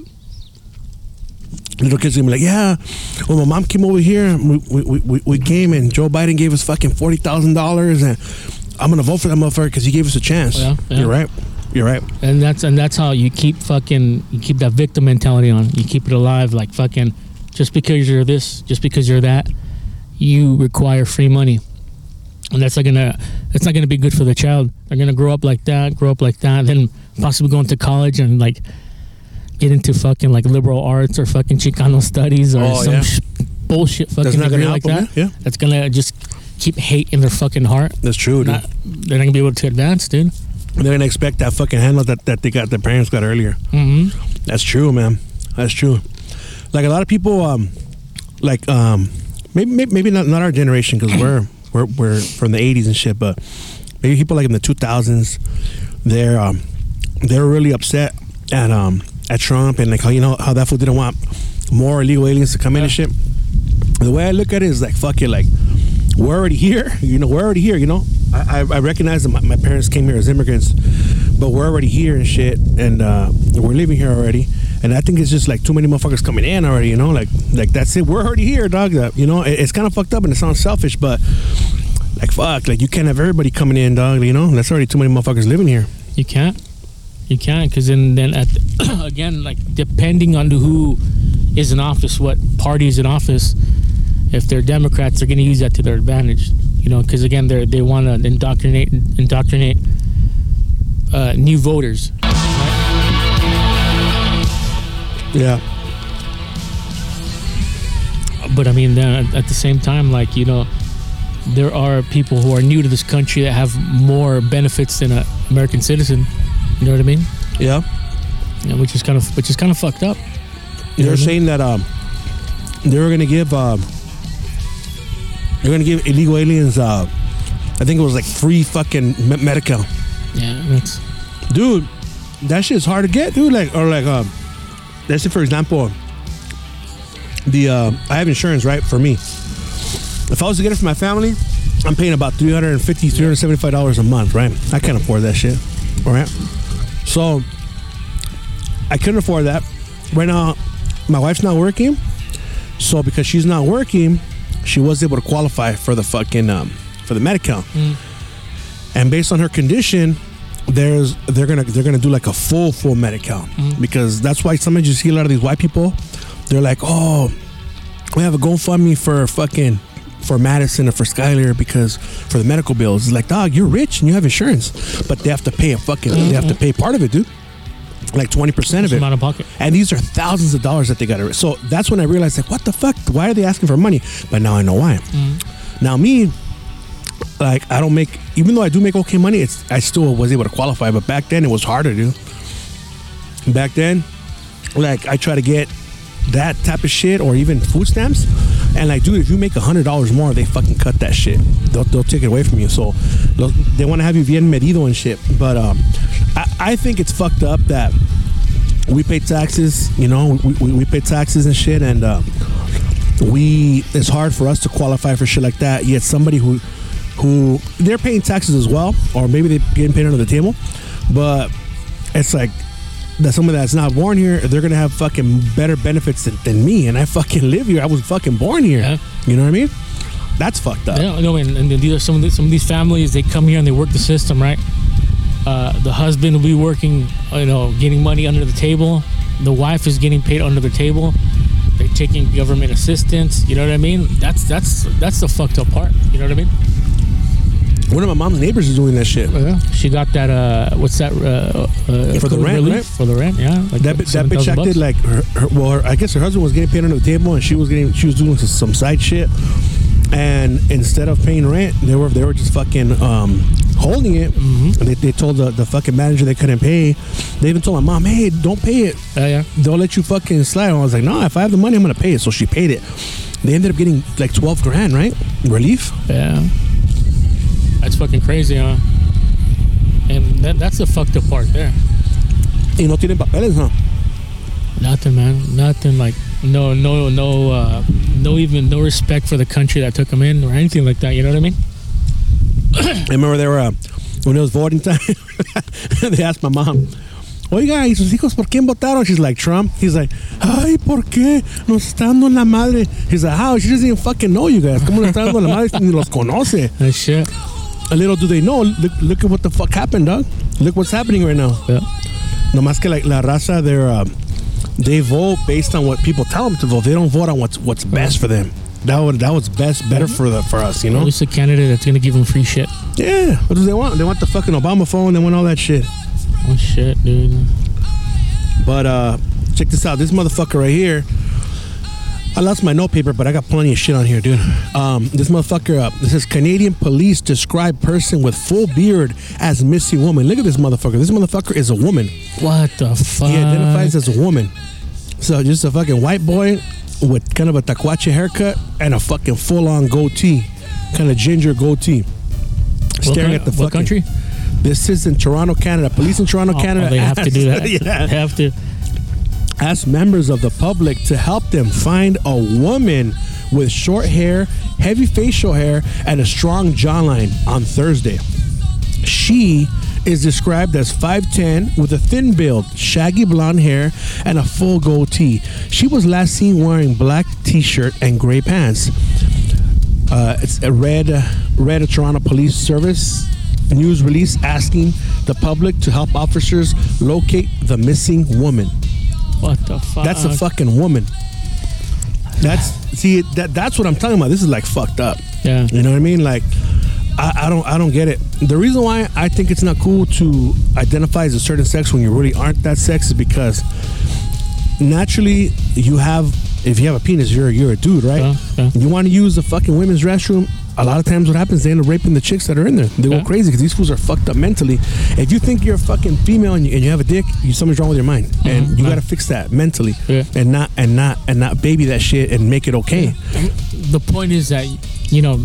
little kids gonna be like, yeah, well, my mom came over here, we, we, we, we came, and Joe Biden gave us fucking forty thousand dollars, and I'm gonna vote for that motherfucker because he gave us a chance. Yeah, yeah. You're right. You're right. And that's and that's how you keep fucking you keep that victim mentality on. You keep it alive, like fucking. Just because you're this, just because you're that, you require free money, and that's not gonna that's not gonna be good for the child. They're gonna grow up like that, grow up like that, then possibly go into college and like get into fucking like liberal arts or fucking Chicano studies or Oh, some yeah. sh- bullshit fucking That's not gonna degree like that. yeah? That's gonna just keep hate in their fucking heart. That's true, dude. Not, they're not gonna be able to advance, dude. They're gonna expect that fucking handle that, that they got their parents got earlier. hmm That's true, man. That's true. Like a lot of people, um, like um, maybe maybe, not not our generation because we're we're we're from the '80s and shit, but maybe people like in the 2000s, they're um, they're really upset at um at Trump and like how you know how that fool didn't want more illegal aliens to come in and shit. The way I look at it is like fuck it, like we're already here. [LAUGHS] You know, we're already here. You know, I I, recognize that my, my parents came here as immigrants, but we're already here and shit, and uh, we're living here already. And I think it's just like too many motherfuckers coming in already. You know, like like that's it. We're already here, dog. You know, it- it's kind of fucked up and it sounds selfish, but like fuck, like you can't have everybody coming in, dog. You know, that's already too many motherfuckers living here. You can't. You can't because then then at [CLEARS THROAT] again like depending on who is in office, what party is in office. If they're Democrats, they're going to use that to their advantage. You know, because again, they they want to indoctrinate indoctrinate uh, new voters. Yeah. But I mean, then at- the same time, like you know, there are people who are new to this country that have more benefits than an American citizen. You know what I mean? Yeah. Yeah, which is kind of which is kind of fucked up. They're saying that um, they were gonna give um, they're gonna give illegal aliens uh, I think it was like free fucking me- medical. Yeah, that's dude, that shit's hard to get, dude. Like, or like, um, let's say for example, the uh, I have insurance, right, for me. If I was to get it for my family, I'm paying about 350 375 dollars a month, right? I can't afford that shit, all right? So I couldn't afford that. Right now, my wife's not working, so because she's not working, she was able to qualify for the fucking um, for the medical. And based on her condition, there's they're gonna they're gonna do like a full full medical because that's why sometimes you see a lot of these white people. They're like, oh, we have a GoFundMe for fucking for Madison or for Skylar because for the medical bills. It's like, dog, you're rich and you have insurance, but they have to pay a fucking they have to pay part of it, dude. Like twenty percent of it. out of pocket. And these are thousands of dollars that they got to. So that's when I realized, like, what the fuck? Why are they asking for money? But now I know why. Now me, like, I don't make, even though I do make okay money, it's I still was able to qualify. But back then it was harder, dude. Back then, like, I try to get that type of shit or even food stamps. And like, dude, if you make a hundred dollars more, they fucking cut that shit. They'll, they'll take it away from you. So they'll- want to have you bien medido and shit. But um, I, I think it's fucked up that we pay taxes, you know, we, we, we pay taxes and shit, and uh, we it's hard for us to qualify for shit like that. Yet somebody who who they're paying taxes as well, or maybe they're getting paid under the table, but it's like that someone that's not born here, they're gonna have fucking better benefits than, than me, and I fucking live here. I was fucking born here. Yeah. You know what I mean? That's fucked up. Yeah, no, and, and these are some of the, some of these families. They come here and they work the system, right? Uh, the husband will be working, you know, getting money under the table. The wife is getting paid under the table. They're taking government assistance. You know what I mean? That's that's that's the fucked up part. You know what I mean? One of my mom's neighbors is doing that shit. Yeah. She got that. Uh, what's that? Uh, uh, For the rent, relief? right? For the rent, yeah. Like That bi- that bitch 7,000 acted bucks. like her, her well, her, I guess her husband was getting paid under the table, and she was getting she was doing some, some side shit. And instead of paying rent, they were they were just fucking um, holding it. Mm-hmm. And they, they told the, the fucking manager they couldn't pay. They even told my mom, "Hey, don't pay it. Yeah, yeah. They'll let you fucking slide." And I was like, "No, if I have the money, I'm gonna pay it." So she paid it. They ended up getting like twelve grand, right? Relief. Yeah. That's fucking crazy, huh? And that, that's the fucked up part there. Y no tienen papeles, huh? Nothing, man. Nothing like no, no, no, uh, no, even no respect for the country that took them in or anything like that. You know what I mean? I remember they were uh, when it was voting time. [LAUGHS] they asked my mom, "Oiga, ¿y sus hijos por quién votaron?" She's like, "Trump." He's like, "Ay, ¿por qué? Nos está dando la madre." He's like, "How? She doesn't even fucking know you guys. ¿Cómo le está dando la madre? Ni los conoce." That shit. A little do they know. Look, look at what the fuck happened, dog. Look what's happening right now. Yeah. No más que like la raza, they're uh, they vote based on what people tell them to vote. They don't vote on what's what's best for them. That would that was best better for the for us, you know. At least a candidate that's gonna give them free shit. Yeah. What do they want? They want the fucking Obama phone. They want all that shit. Oh shit, dude. But uh check this out. This motherfucker right here. I lost my notepaper, but I got plenty of shit on here, dude. Um, this motherfucker up. This is Canadian police describe person with full beard as missing woman. Look at this motherfucker. This motherfucker is a woman. What the fuck? He identifies as a woman. So just a fucking white boy with kind of a taquache haircut and a fucking full on goatee, kind of ginger goatee, staring coun- at the what country? This is in Toronto, Canada. Police in Toronto, Oh, Canada. oh, they have to do that. [LAUGHS] yeah, They have to. Asked members of the public to help them find a woman with short hair, heavy facial hair, and a strong jawline on Thursday. She is described as 5'10 with a thin build, shaggy blonde hair, and a full goatee. She was last seen wearing black t-shirt and gray pants. Uh, it's a red, red Toronto Police Service news release asking the public to help officers locate the missing woman. What the fuck? That's a fucking woman. That's see that that's what I'm talking about. This is like fucked up. Yeah. You know what I mean? Like I, I don't I don't get it. The reason why I think it's not cool to identify as a certain sex when you really aren't that sex is because naturally you have if you have a penis you're you're a dude, right? Yeah, yeah. You want to use the fucking women's restroom. A lot of times, what happens? They end up raping the chicks that are in there. They Yeah. go crazy because these fools are fucked up mentally. If you think you're a fucking female and you, and you have a dick, you something's wrong with your mind, and mm-hmm. you got to fix that mentally, Yeah. and not and not and not baby that shit and make it okay. the point is that you know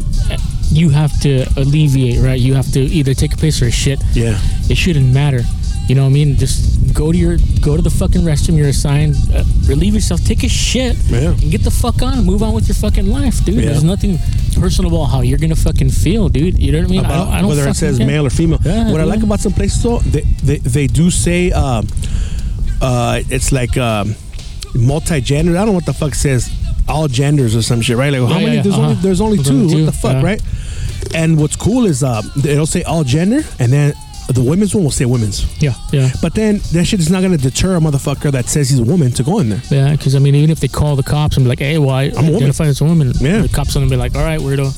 you have to alleviate, right? You have to either take a piss or a shit. Yeah. It shouldn't matter. You know what I mean? Just go to your go to the fucking restroom you're assigned, uh, relieve yourself, take a shit, Yeah. and get the fuck on. Move on with your fucking life, dude. Yeah. There's nothing personal about how you're gonna fucking feel, dude. You know what I mean? I don't, I don't whether it says care. male or female. Yeah, what I like about some places though, they they, they do say um, uh, it's like um, multi-gender. I don't know what the fuck says all genders or some shit, right? Like how Yeah, many? there's only uh-huh. there's only There's two. only What the fuck, right? And what's cool is uh, it'll say all gender, and then the women's one will say women's. Yeah, yeah. But then that shit is not gonna deter a motherfucker that says he's a woman to go in there. Yeah, because I mean, even if they call the cops and be like, "Hey, why I'm a woman." as a woman?" Yeah. the cops are gonna be like, "All right, weirdo,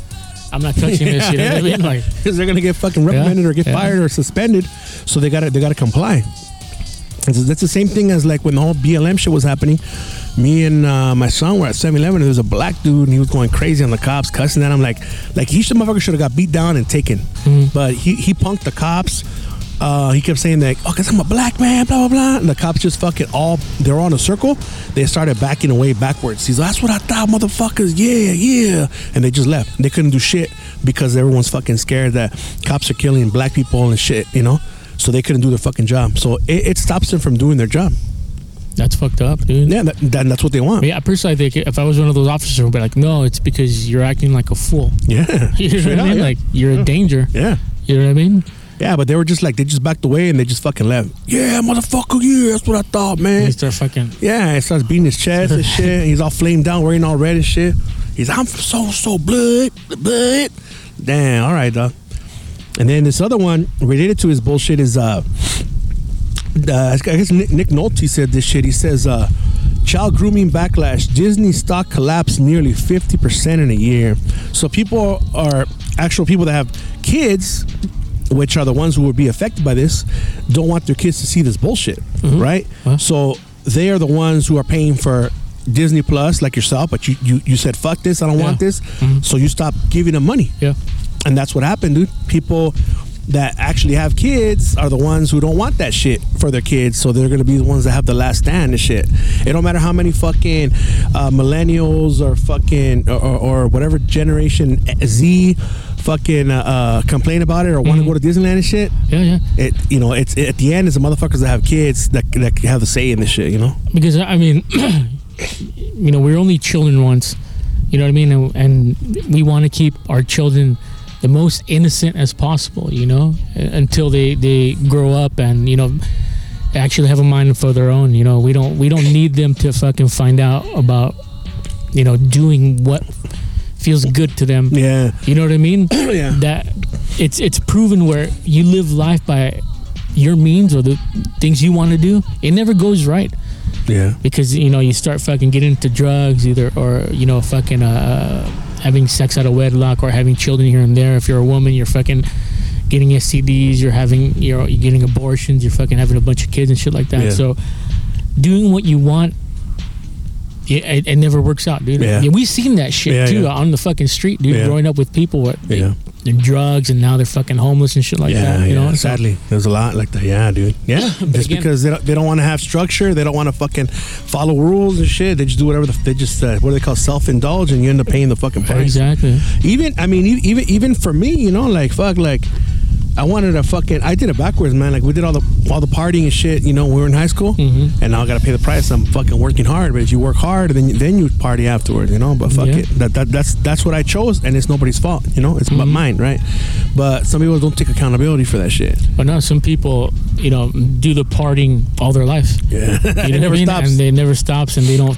I'm not touching this." [LAUGHS] You know what I mean? Like, because they're gonna get fucking reprimanded or get yeah. fired or suspended, so they gotta they gotta comply. And so that's the same thing as like when the whole BLM shit was happening. Me and uh, my son were at 7-Eleven. and There was a black dude, and he was going crazy on the cops, cussing at him like, like he should motherfucker should have got beat down and taken, but he he punked the cops. Uh, he kept saying that, oh, cause I'm a black man, blah blah blah. And the cops just fucking all they're on a circle. They started backing away backwards. He's like, that's what I thought, motherfuckers. Yeah, yeah. And they just left. They couldn't do shit because everyone's fucking scared that cops are killing black people and shit. You know, so they couldn't do their fucking job. So it, it stops them from doing their job. that's fucked up, dude. Yeah, that, that, that's what they want. Yeah, personally, I think if I was one of those officers, I would be like, "No, it's because you're acting like a fool." Yeah, [LAUGHS] You know what I mean? yeah. Like you're a danger. yeah. You know what I mean? Yeah, but they were just like they just backed away and they just fucking left. Yeah, motherfucker, yeah, that's what I thought, man. He start fucking. Yeah, he starts beating his chest and [LAUGHS] shit. He's all flamed down, wearing all red and shit. He's I'm so so blood, blood. Damn, all right, dog. And then this other one related to his bullshit is uh, uh I guess Nick, Nick Nolte said this shit. He says uh, child grooming backlash. Disney stock collapsed nearly fifty percent in a year. So people are actual people that have kids. Which are the ones who would be affected by this? Don't want their kids to see this bullshit, mm-hmm. right? So they are the ones who are paying for Disney Plus, like yourself. But you you, you said fuck this, I don't want Yeah. this, mm-hmm. so you stop giving them money. Yeah. And that's what happened, dude. People that actually have kids are the ones who don't want that shit for their kids, so they're gonna be the ones that have the last stand and shit. It don't matter how many fucking uh, millennials or fucking or, or, or whatever generation eh, Z fucking uh, uh, complain about it or want to go to Disneyland and shit. Yeah, yeah. It you know it's at the end it's the motherfuckers that have kids that that have the say in this shit. You know. because I mean, [CLEARS THROAT] you know, we're only children once. You know what I mean? And, and we want to keep our children the most innocent as possible. You know, until they they grow up and you know actually have a mind for their own. You know, we don't we don't need them to fucking find out about you know doing what feels good to them. Yeah. You know what I mean? [CLEARS THROAT] Yeah. That it's it's proven where you live life by your means or the things you want to do. It never goes right Yeah. because you know you start fucking getting into drugs either or you know fucking uh having sex out of wedlock or having children here and there if you're a woman you're fucking getting STDs you're having you're, you're getting abortions you're fucking having a bunch of kids and shit like that Yeah. so doing what you want it, it, it never works out dude Yeah. we've seen that shit Yeah, too yeah. on the fucking street dude Yeah. growing up with people what Yeah. they're drugs and now they're fucking homeless and shit like yeah, that you yeah. know Sadly, there's a lot like that. Yeah, dude. [CLEARS THROAT] Yeah, just again- because they don't, they don't want to have structure, they don't want to fucking follow rules and shit. They just do whatever the, they just uh, what do they call self indulge, and you end up paying the fucking price. exactly Even I mean, even even for me, you know, like fuck, like I wanted to fucking. I did it backwards, man. Like we did all the all the partying and shit. You know, when we were in high school, Mm-hmm. and now I got to pay the price. I'm fucking working hard, but if you work hard, then you- then you party afterwards. You know, but fuck Yeah. it. That, that that's that's what I chose, and it's nobody's fault. You know, it's but Mm-hmm. mine, right? But some people don't take accountability for that shit. But no, some people, you know, do the partying all their life. Yeah, You know [LAUGHS] it never mean? stops. And they never stops, and they don't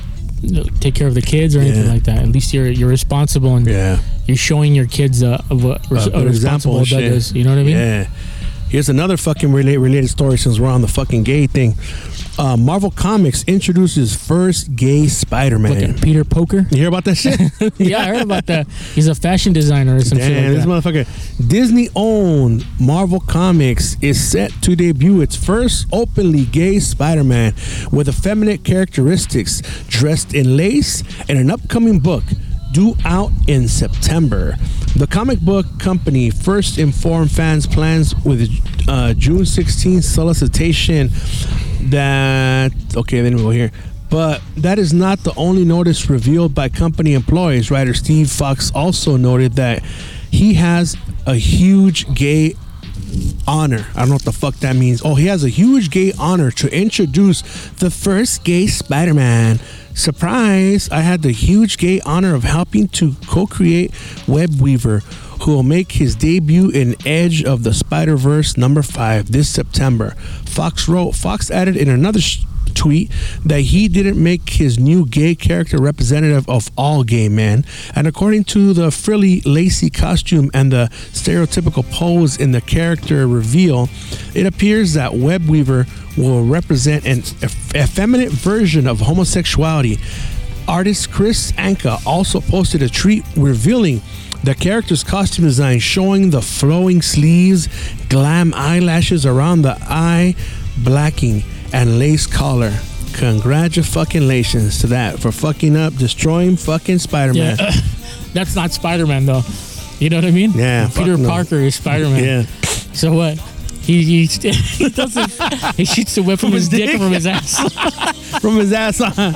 take care of the kids or anything Yeah. like that. At least you're you're responsible, and yeah. you're showing your kids of what res- Uh, a good example responsible and adult is. You know what I mean? Yeah. Here's another fucking related related story since we're on the fucking gay thing. Uh, Marvel Comics introduces first gay Spider-Man. Fucking Peter Poker. You hear about that shit? [LAUGHS] yeah, I heard about that. He's a fashion designer or some Damn, shit this like that. motherfucker. Disney owned Marvel Comics is set to debut its first openly gay Spider Man with effeminate characteristics, dressed in lace, in an upcoming book due out in September. The comic book company first informed fans plans with uh, June 16th solicitation that. Okay, then we go here. But that is not the only notice revealed by company employees. Writer Steve Foxe also noted that he has a huge gay honor. I don't know what the fuck that means. Oh, he has a huge gay honor to introduce the first gay Spider Man. Surprise! I had the huge gay honor of helping to co create Web Weaver, who will make his debut in Edge of the Spider Verse number 5 this September. Foxe wrote, Foxe added in another sh- tweet that he didn't make his new gay character representative of all gay men. And according to the frilly, lacy costume and the stereotypical pose in the character reveal, it appears that Web Weaver will represent an eff- effeminate version of homosexuality. Artist Chris Anka also posted a tweet revealing the character's costume design, showing the flowing sleeves, glam eyelashes around the eye, blacking, and lace collar. Congratulations to that for fucking up, destroying fucking Spider Man. Yeah, [LAUGHS] that's not Spider Man though. You know what I mean? Yeah, Peter fuck no. Parker is Spider Man. Yeah. So what? He he, [LAUGHS] he doesn't. He shoots the whip from his dick or from his ass. [LAUGHS] From his ass on.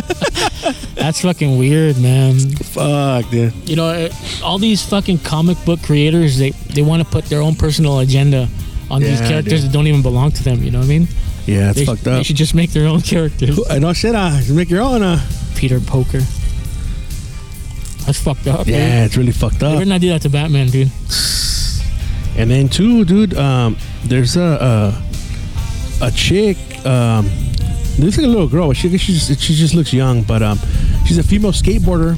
[LAUGHS] That's fucking weird, man. Fuck, dude. You know, uh, all these fucking comic book creators, they they want to put their own personal agenda on these characters dude. that don't even belong to them. You know what I mean? Yeah, it's They, fucked they up. They should just make their own characters. I know shit. Uh, just make your own. Uh. Peter Poker. That's fucked up. Yeah, it's really fucked up. They up. better not do that to Batman, dude. And then too, dude, um, there's a a, a chick. Um, looks like a little girl. She she just, she just looks young, but um, she's a female skateboarder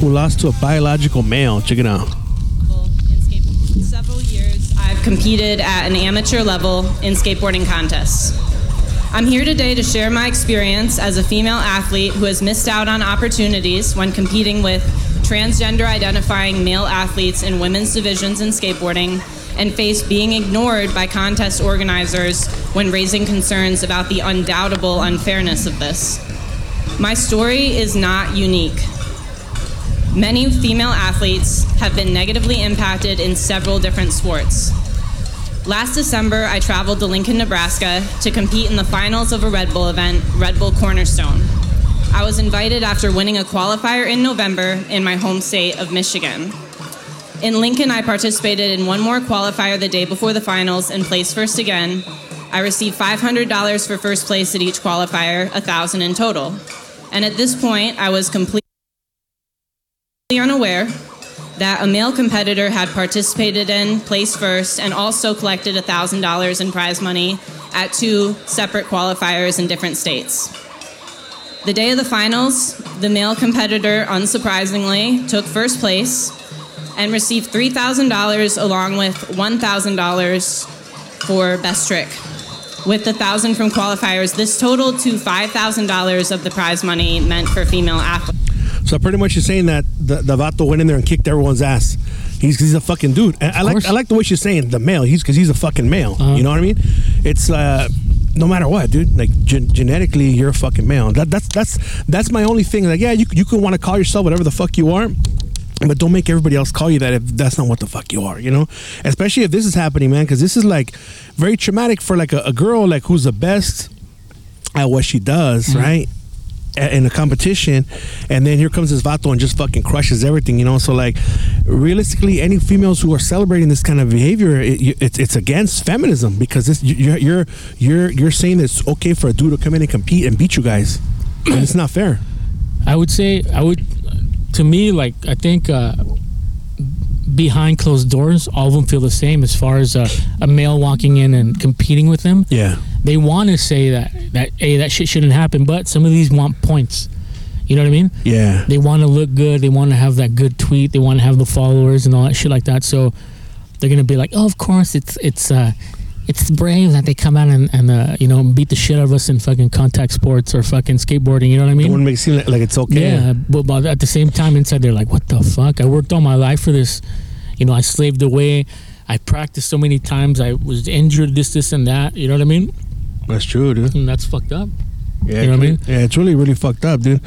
who lost to a biological male. Check it out. several years I've competed at an amateur level in skateboarding contests. I'm here today to share my experience as a female athlete who has missed out on opportunities when competing with transgender identifying male athletes in women's divisions in skateboarding and faced being ignored by contest organizers when raising concerns about the undoubtable unfairness of this. My story is not unique. Many female athletes have been negatively impacted in several different sports. Last December, I traveled to Lincoln, Nebraska to compete in the finals of a Red Bull event, Red Bull Cornerstone. I was invited after winning a qualifier in November in my home state of Michigan. In Lincoln, I participated in one more qualifier the day before the finals and placed first again. I received $500 for first place at each qualifier, 1000 in total. And at this point, I was completely unaware that a male competitor had participated in, placed first, and also collected $1,000 in prize money at two separate qualifiers in different states. The day of the finals, the male competitor, unsurprisingly, took first place and received $3,000 along with $1,000 for best trick. With the thousand from qualifiers, this totaled to $5,000 of the prize money meant for female athletes. So pretty much you're saying that the, the vato went in there and kicked everyone's ass. He's, he's a fucking dude. And I like. I like the way she's saying the male. He's because he's a fucking male. You know what I mean? It's uh, no matter what, dude. Like gen- genetically, you're a fucking male. That, that's that's that's my only thing. Like yeah, you you can want to call yourself whatever the fuck you are. But don't make everybody else call you that if that's not what the fuck you are, you know. Especially if this is happening, man, because this is like very traumatic for like a, a girl like who's the best at what she does, mm-hmm. right? A- In a competition, and then here comes this vato and just fucking crushes everything, you know. So like, realistically, any females who are celebrating this kind of behavior, it, it's it's against feminism because this you're you're you're you're saying that it's okay for a dude to come in and compete and beat you guys, and it's not fair. I would say I would to me like I think uh, behind closed doors all of them feel the same as far as uh, a male walking in and competing with them. Yeah, They want to say that that hey that shit shouldn't happen, but some of these want points. You know what I mean? yeah. They want to look good. They want to have that good tweet. They want to have the followers and all that shit like that. So they're gonna be like, oh, of course, it's it's uh, it's brave that they come out and, and uh, you know beat the shit out of us in fucking contact sports or fucking skateboarding. You know what I mean? want to make it seem like, like it's okay. Yeah, but, but at the same time, inside they're like, "What the fuck? I worked all my life for this. You know, I slaved away. I practiced so many times. I was injured. This, this, and that. You know what I mean? That's true, dude. And that's fucked up. Yeah, You know what I mean? Yeah, it's really, really fucked up, dude.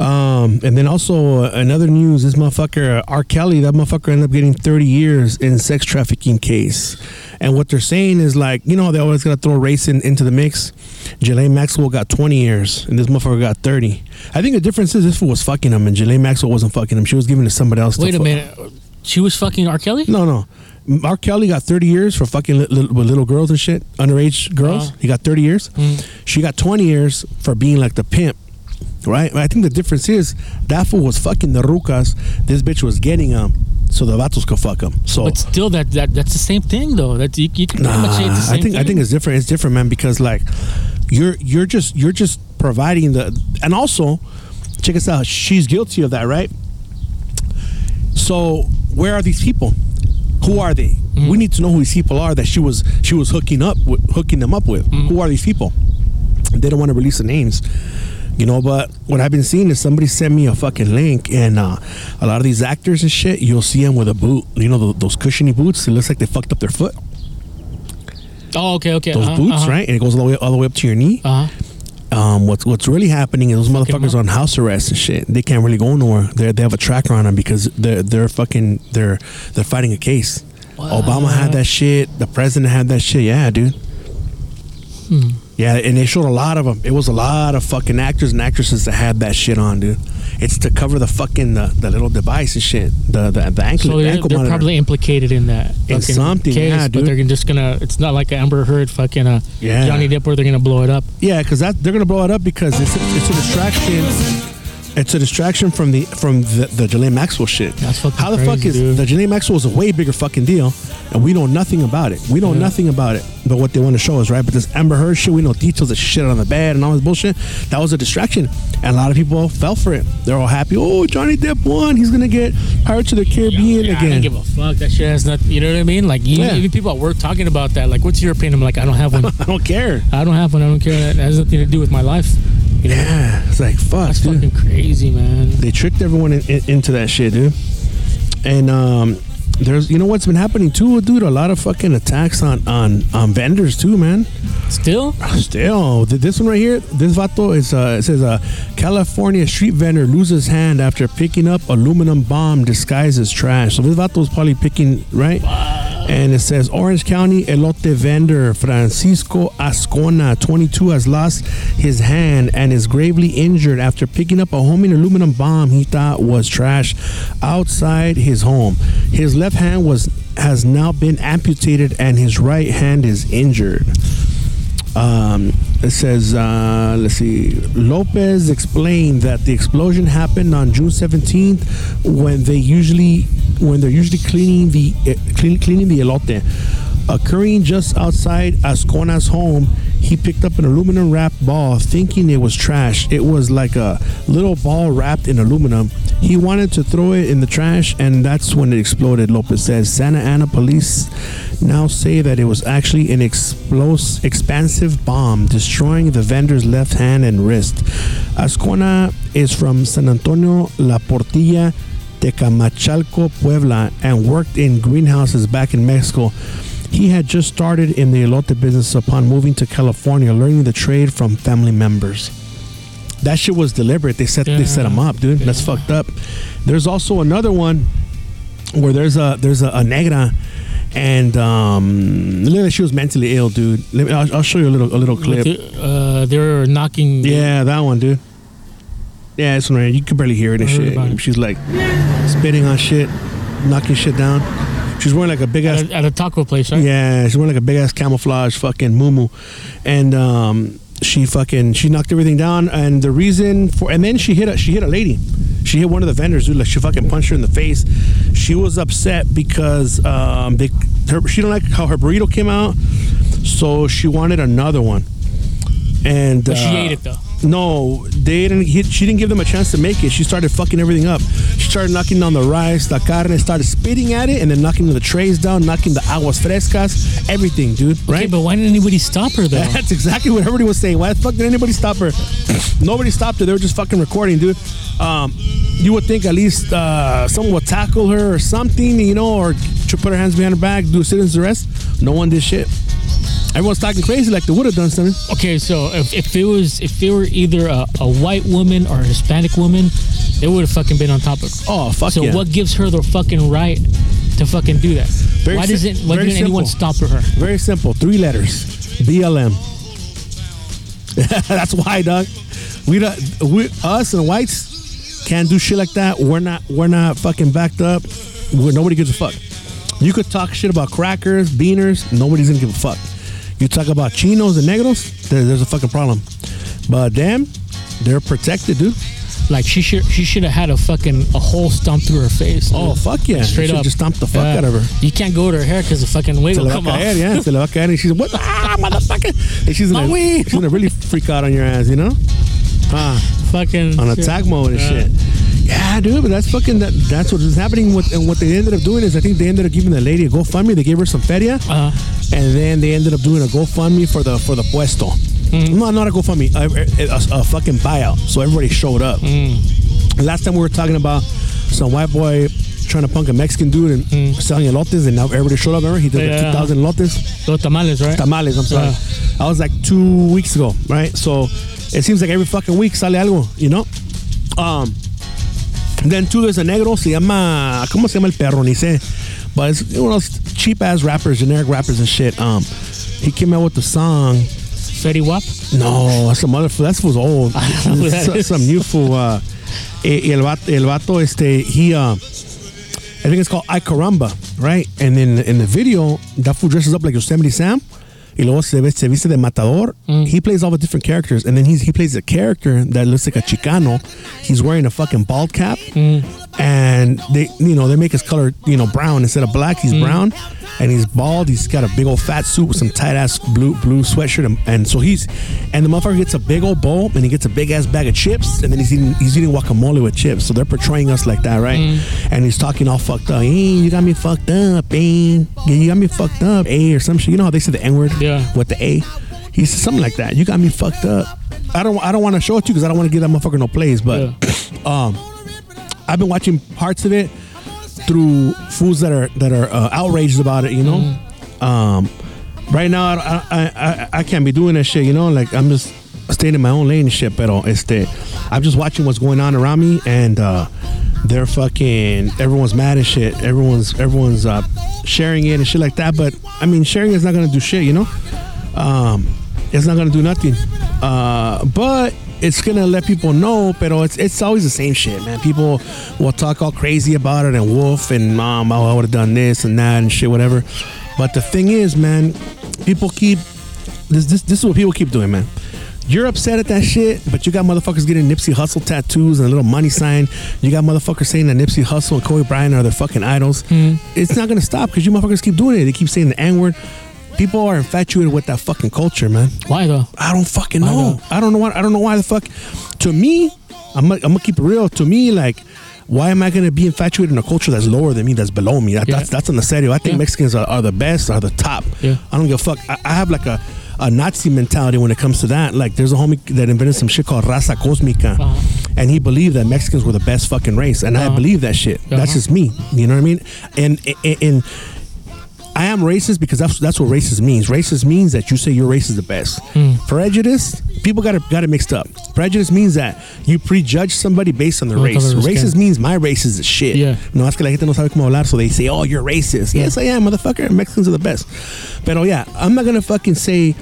Um, and then also uh, another news: this motherfucker uh, R. Kelly, that motherfucker ended up getting 30 years in sex trafficking case. And what they're saying is like, you know, they always gotta throw race in, into the mix. Ghislaine Maxwell got 20 years, and this motherfucker got 30. I think the difference is this fool was fucking him, and Ghislaine Maxwell wasn't fucking him. She was giving it to somebody else. to Wait a fu- minute. She was fucking R. Kelly. No, no. R. Kelly got 30 years for fucking li- li- with little girls and shit, underage girls. Uh-huh. He got 30 years. She got 20 years for being like the pimp, right? I think the difference is that fool was fucking the rucas. This bitch was getting them so the vatos could fuck them. So But still, that, that that's the same thing, though. That you, you can pretty much it's the Nah, same I think thing. I think it's different. It's different, man, because like you're you're just you're just providing the and also check us out. She's guilty of that, right? So where are these people? Who are they? Mm-hmm. We need to know who these people are that she was she was hooking up with, hooking them up with. Mm-hmm. Who are these people? They don't want to release the names. You know, but what I've been seeing is somebody sent me a fucking link, and uh, a lot of these actors and shit, you'll see them with a boot. You know, tho- those cushiony boots. It looks like they fucked up their foot oh, okay, okay. those uh-huh, boots, uh-huh. right? And it goes all the way all the way up to your knee. Uh-huh. Um, what's what's really happening is those motherfuckers on house arrest and shit. They can't really go nowhere. They they have a tracker on them because they're they're fucking they're they're fighting a case. Obama had that shit. The president had that shit. Yeah, dude. Hmm. Yeah, and they showed a lot of them. It was a lot of fucking actors and actresses that had that shit on, dude. It's to cover the fucking the, the little device and shit. The the, the ankle, So the they're, ankle they're probably implicated in that In something, case, yeah, but they're just gonna. It's not like Amber Heard, fucking uh, Yeah. Johnny Depp, where they're gonna blow it up. Yeah, because that they're gonna blow it up because it's a, it's a distraction. It's a distraction from the from the, the Maxwell shit. That's fucking How the fuck is dude. the Ghislaine Maxwell is a way bigger fucking deal, and we know nothing about it. We know nothing about it, but what they want to show us, right? But this Amber Heard shit, we know details of shit on the bed and all this bullshit. That was a distraction, and a lot of people fell for it. They're all happy. Oh, Johnny Depp won. He's gonna get Pirates of the Caribbean Yeah, I again. don't give a fuck. That shit has nothing. You know what I mean? Like even, Yeah. even people at work talking about that. Like, what's your opinion? I'm like, I don't have one. [LAUGHS] I don't care. I don't have one. I don't care. That has nothing to do with my life. You know? Yeah, it's like fuck, That's dude. fucking crazy, man. they tricked everyone in, in- into that shit, dude. And um, there's, you know what's been happening too, dude? A lot of fucking attacks on on on vendors too, man. Still, Still, this one right here, this vato is uh, it says a California street vendor loses hand after picking up aluminum bomb disguised as trash. So this vato is probably picking right. And it says Orange County elote vendor Francisco Ascona, 22, has lost his hand and is gravely injured after picking up a homing aluminum bomb he thought was trash outside his home. His left hand was has now been amputated and his right hand is injured. Um, it says, uh, let's see, Lopez explained that the explosion happened on June 17th when they usually, when they're usually cleaning the uh, clean, cleaning the elote. Occurring just outside Ascona's home, he picked up an aluminum wrapped ball, thinking it was trash. It was like a little ball wrapped in aluminum. He wanted to throw it in the trash, and that's when it exploded. Lopez says Santa Ana police now say that it was actually an explosive, expansive bomb, destroying the vendor's left hand and wrist. Ascona is from San Antonio La Portilla, Tecamachalco, Puebla, and worked in greenhouses back in Mexico. He had just started in the elote business upon moving to California, learning the trade from family members. That shit was deliberate. They set they set him up, dude. That's fucked up. There's also another one where there's a there's a, a negra, and um, she was mentally ill, dude. Let me, I'll, I'll show you a little a little clip. uh, they're knocking. Yeah, that one, dude. Yeah, this one right. You can barely hear it and shit. it. She's like spitting on shit, knocking shit down. She's wearing like a big ass At a, at a taco place, right? yeah, she's wearing like a big ass camouflage fucking muumuu, and um, she fucking she knocked everything down. And the reason for and then she hit a she hit a lady. She hit one of the vendors, dude. Like she fucking punched her in the face. She was upset because um, they her, she didn't like how her burrito came out, so she wanted another one. And she uh, ate it though. No, they didn't. He, she didn't give them a chance to make it. She started fucking everything up. She started knocking on the rice, la carne, started spitting at it, and then knocking the trays down, knocking the aguas frescas, everything, dude. Okay, Right? but why didn't anybody stop her though? [LAUGHS] That's exactly what everybody was saying. Why the fuck did anybody stop her? Nobody stopped her. They were just fucking recording, dude. Um, you would think at least uh, someone would tackle her or something, you know, or to put her hands behind her back, do a citizen's arrest. No one did shit. Everyone's talking crazy like they would have done something. Okay, so if, if it was if it were either a, a white woman or a Hispanic woman, they would have fucking been on top of her. Oh fuck so yeah! what gives her the fucking right to fucking do that? Very why sim- doesn't why very didn't anyone simple. stop her? Very simple. Three letters. BLM. [LAUGHS] That's why, dog. We don't. We us and whites can't do shit like that. We're not. We're not fucking backed up. We're, nobody gives a fuck. You could talk shit about crackers, beaners. Nobody's gonna give a fuck. You talk about chinos and negros. There, there's a fucking problem. But damn, they're protected, dude. Like she should she should have had a fucking a hole stomped through her face. Oh fuck yeah! Straight up, just stomp the fuck Yeah. out of her. You can't go to her hair because the fucking wig will le va a come off. caer, yeah. Se le va a caer, and she's what? Ah, motherfucker! And she's gonna, she's gonna really freak out on your ass, you know? Ah, Fucking on shit. attack mode and Yeah. shit. Yeah, dude, but that's fucking that. That's what is happening. With and what they ended up doing is, I think they ended up giving the lady a GoFundMe. They gave her some feria, Uh-huh. And then they ended up doing a GoFundMe for the for the puesto. Mm-hmm. No, not a GoFundMe, a, a, a fucking buyout. So everybody showed up. Mm. Last time we were talking about some white boy trying to punk a Mexican dude and selling elotes, and now everybody showed up. Remember, he did Mm. Yeah. like 2,000 elotes Los tamales, right? tamales. I'm sorry. Yeah. I was like two weeks ago, right? So it seems like every fucking week sale algo, you know. Um, then too, there's a negro. Se llama ¿Cómo se llama el perro? Ni sé. But it's one of those cheap ass rappers, generic rappers and shit. Um, he came out with the song. Fetty Wap. No, that's some other. That fool's old. [LAUGHS] I don't know who some, some new fool. Uh, el vato, el vato, este, he, uh, I think it's called I Caramba, right? And in in the video, that fool dresses up like Yosemite Sam. Y luego se, ve- se viste de matador. Mm. He plays all the different characters, and then he's he plays a character that looks like a Chicano. He's wearing a fucking bald cap, Mm. And they you know they make his color you know brown instead of black. He's brown, and he's bald. He's got a big old fat suit with some tight ass blue blue sweatshirt, and, and so he's and the motherfucker gets a big old bowl and he gets a big ass bag of chips, and then he's eating he's eating guacamole with chips. So they're portraying us like that, right? And he's talking all fucked up. Hey, you got me fucked up, eh? Yeah, you got me fucked up, a Or some shit. You know how they say the n word? Yeah. With the a. He said something like that. You got me fucked up. I don't. I don't want to show it to you because I don't want to give that motherfucker no plays. But um, I've been watching parts of it through fools that are that are uh, outraged about it. You know, um, right now I, I, I I can't be doing that shit. You know, like I'm just staying in my own lane and shit. Pero este, I'm just watching what's going on around me, and uh, they're fucking everyone's mad and shit. Everyone's everyone's uh, sharing it and shit like that. But I mean, sharing is not gonna do shit. You know, um, it's not gonna do nothing. Uh, but it's gonna let people know. but it's it's always the same shit, man. People will talk all crazy about it and wolf and mom. Oh, I would have done this and that and shit, whatever. But the thing is, man, people keep this. This this is what people keep doing, man. You're upset at that shit, but you got motherfuckers getting Nipsey Hussle tattoos and a little money sign. You got motherfuckers saying that Nipsey Hussle and Kobe Bryant are their fucking idols. Hmm. It's not gonna stop because you motherfuckers keep doing it. They keep saying the N word. People are infatuated with that fucking culture, man. Why though? I don't fucking I know. know. I don't know why. I don't know why the fuck. To me, I'm gonna, I'm gonna keep it real. To me, like, why am I gonna be infatuated in a culture that's lower than me, that's below me? That, Yeah. That's that's on the serio. I think Yeah. Mexicans are, are the best, are the top. Yeah. I don't give a fuck. I, I have like a, a Nazi mentality when it comes to that. Like, there's a homie that invented some shit called raza cosmica, Uh-huh. and he believed that Mexicans were the best fucking race, and I Uh-huh. believe that shit. That's Uh-huh. just me. You know what I mean? And and. and I am racist because that's that's what racist means. Racist means that you say your race is the best. Hmm. Prejudice, people got it got it mixed up. Prejudice means that you prejudge somebody based on their race. color of their Racist skin. means my race is the shit. Yeah. No, es que la gente no sabe cómo hablar, so they say, "Oh, you're racist." Yes, I am, motherfucker. Mexicans are the best. But oh yeah, I'm not gonna fucking say.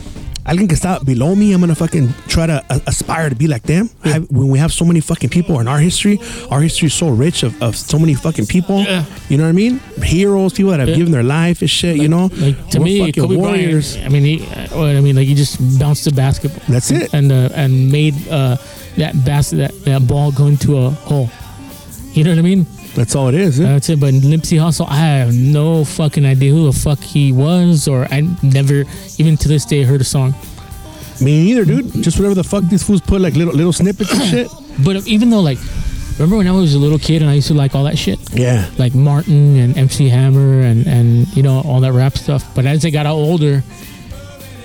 Alguien que está below me, I'm gonna fucking try to uh, aspire to be like them. I- when we have so many fucking people in our history, our history is so rich of, of so many fucking people. Yeah. You know what I mean? Heroes, people that have Yeah. given their life and shit. you know, Like to We're me, fucking Kobe warriors. Bryant. I mean, he. uh, I mean, like he just bounced the basketball. That's it. And uh, and made uh, that basket that, that ball go into a hole. You know what I mean? That's all it is. Yeah? That's it. But Nipsey Hussle, I have no fucking idea who the fuck he was, or I never, even to this day, heard a song. Me neither, dude. Just whatever the fuck these fools put like little little snippets and shit. [CLEARS THROAT] But even though, like, remember when I was a little kid and I used to like all that shit? Yeah. like Martin and MC Hammer and and you know all that rap stuff. But as I got older,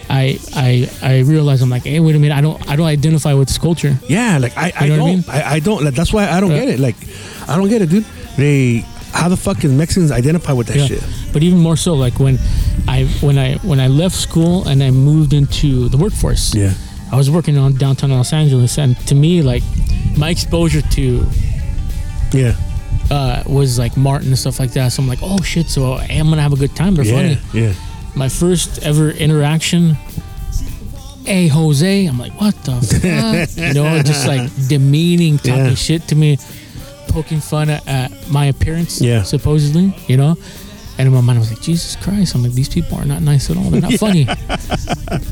I I I realized I'm like, hey, wait a minute, I don't I don't identify with this culture. Yeah, like I, I You know don't, what I mean? I, I don't. Like, that's why I don't Yeah. get it. Like, I don't get it, dude. They, how the fuck can Mexicans identify with that Yeah. shit? But even more so, like when I when I when I left school and I moved into the workforce. Yeah. I was working on downtown Los Angeles, and to me, like my exposure to Yeah, uh, was like Martin and stuff like that. So I'm like, oh shit, so I'm gonna have a good time. They're yeah, funny. yeah. my first ever interaction. Hey Jose, I'm like, what the [LAUGHS] fuck? you know, just like demeaning, talking Yeah. shit to me, poking fun at, at my appearance, Yeah. supposedly, you know. And in my mind, I was like, Jesus Christ! I'm like, these people are not nice at all. They're not [LAUGHS] funny.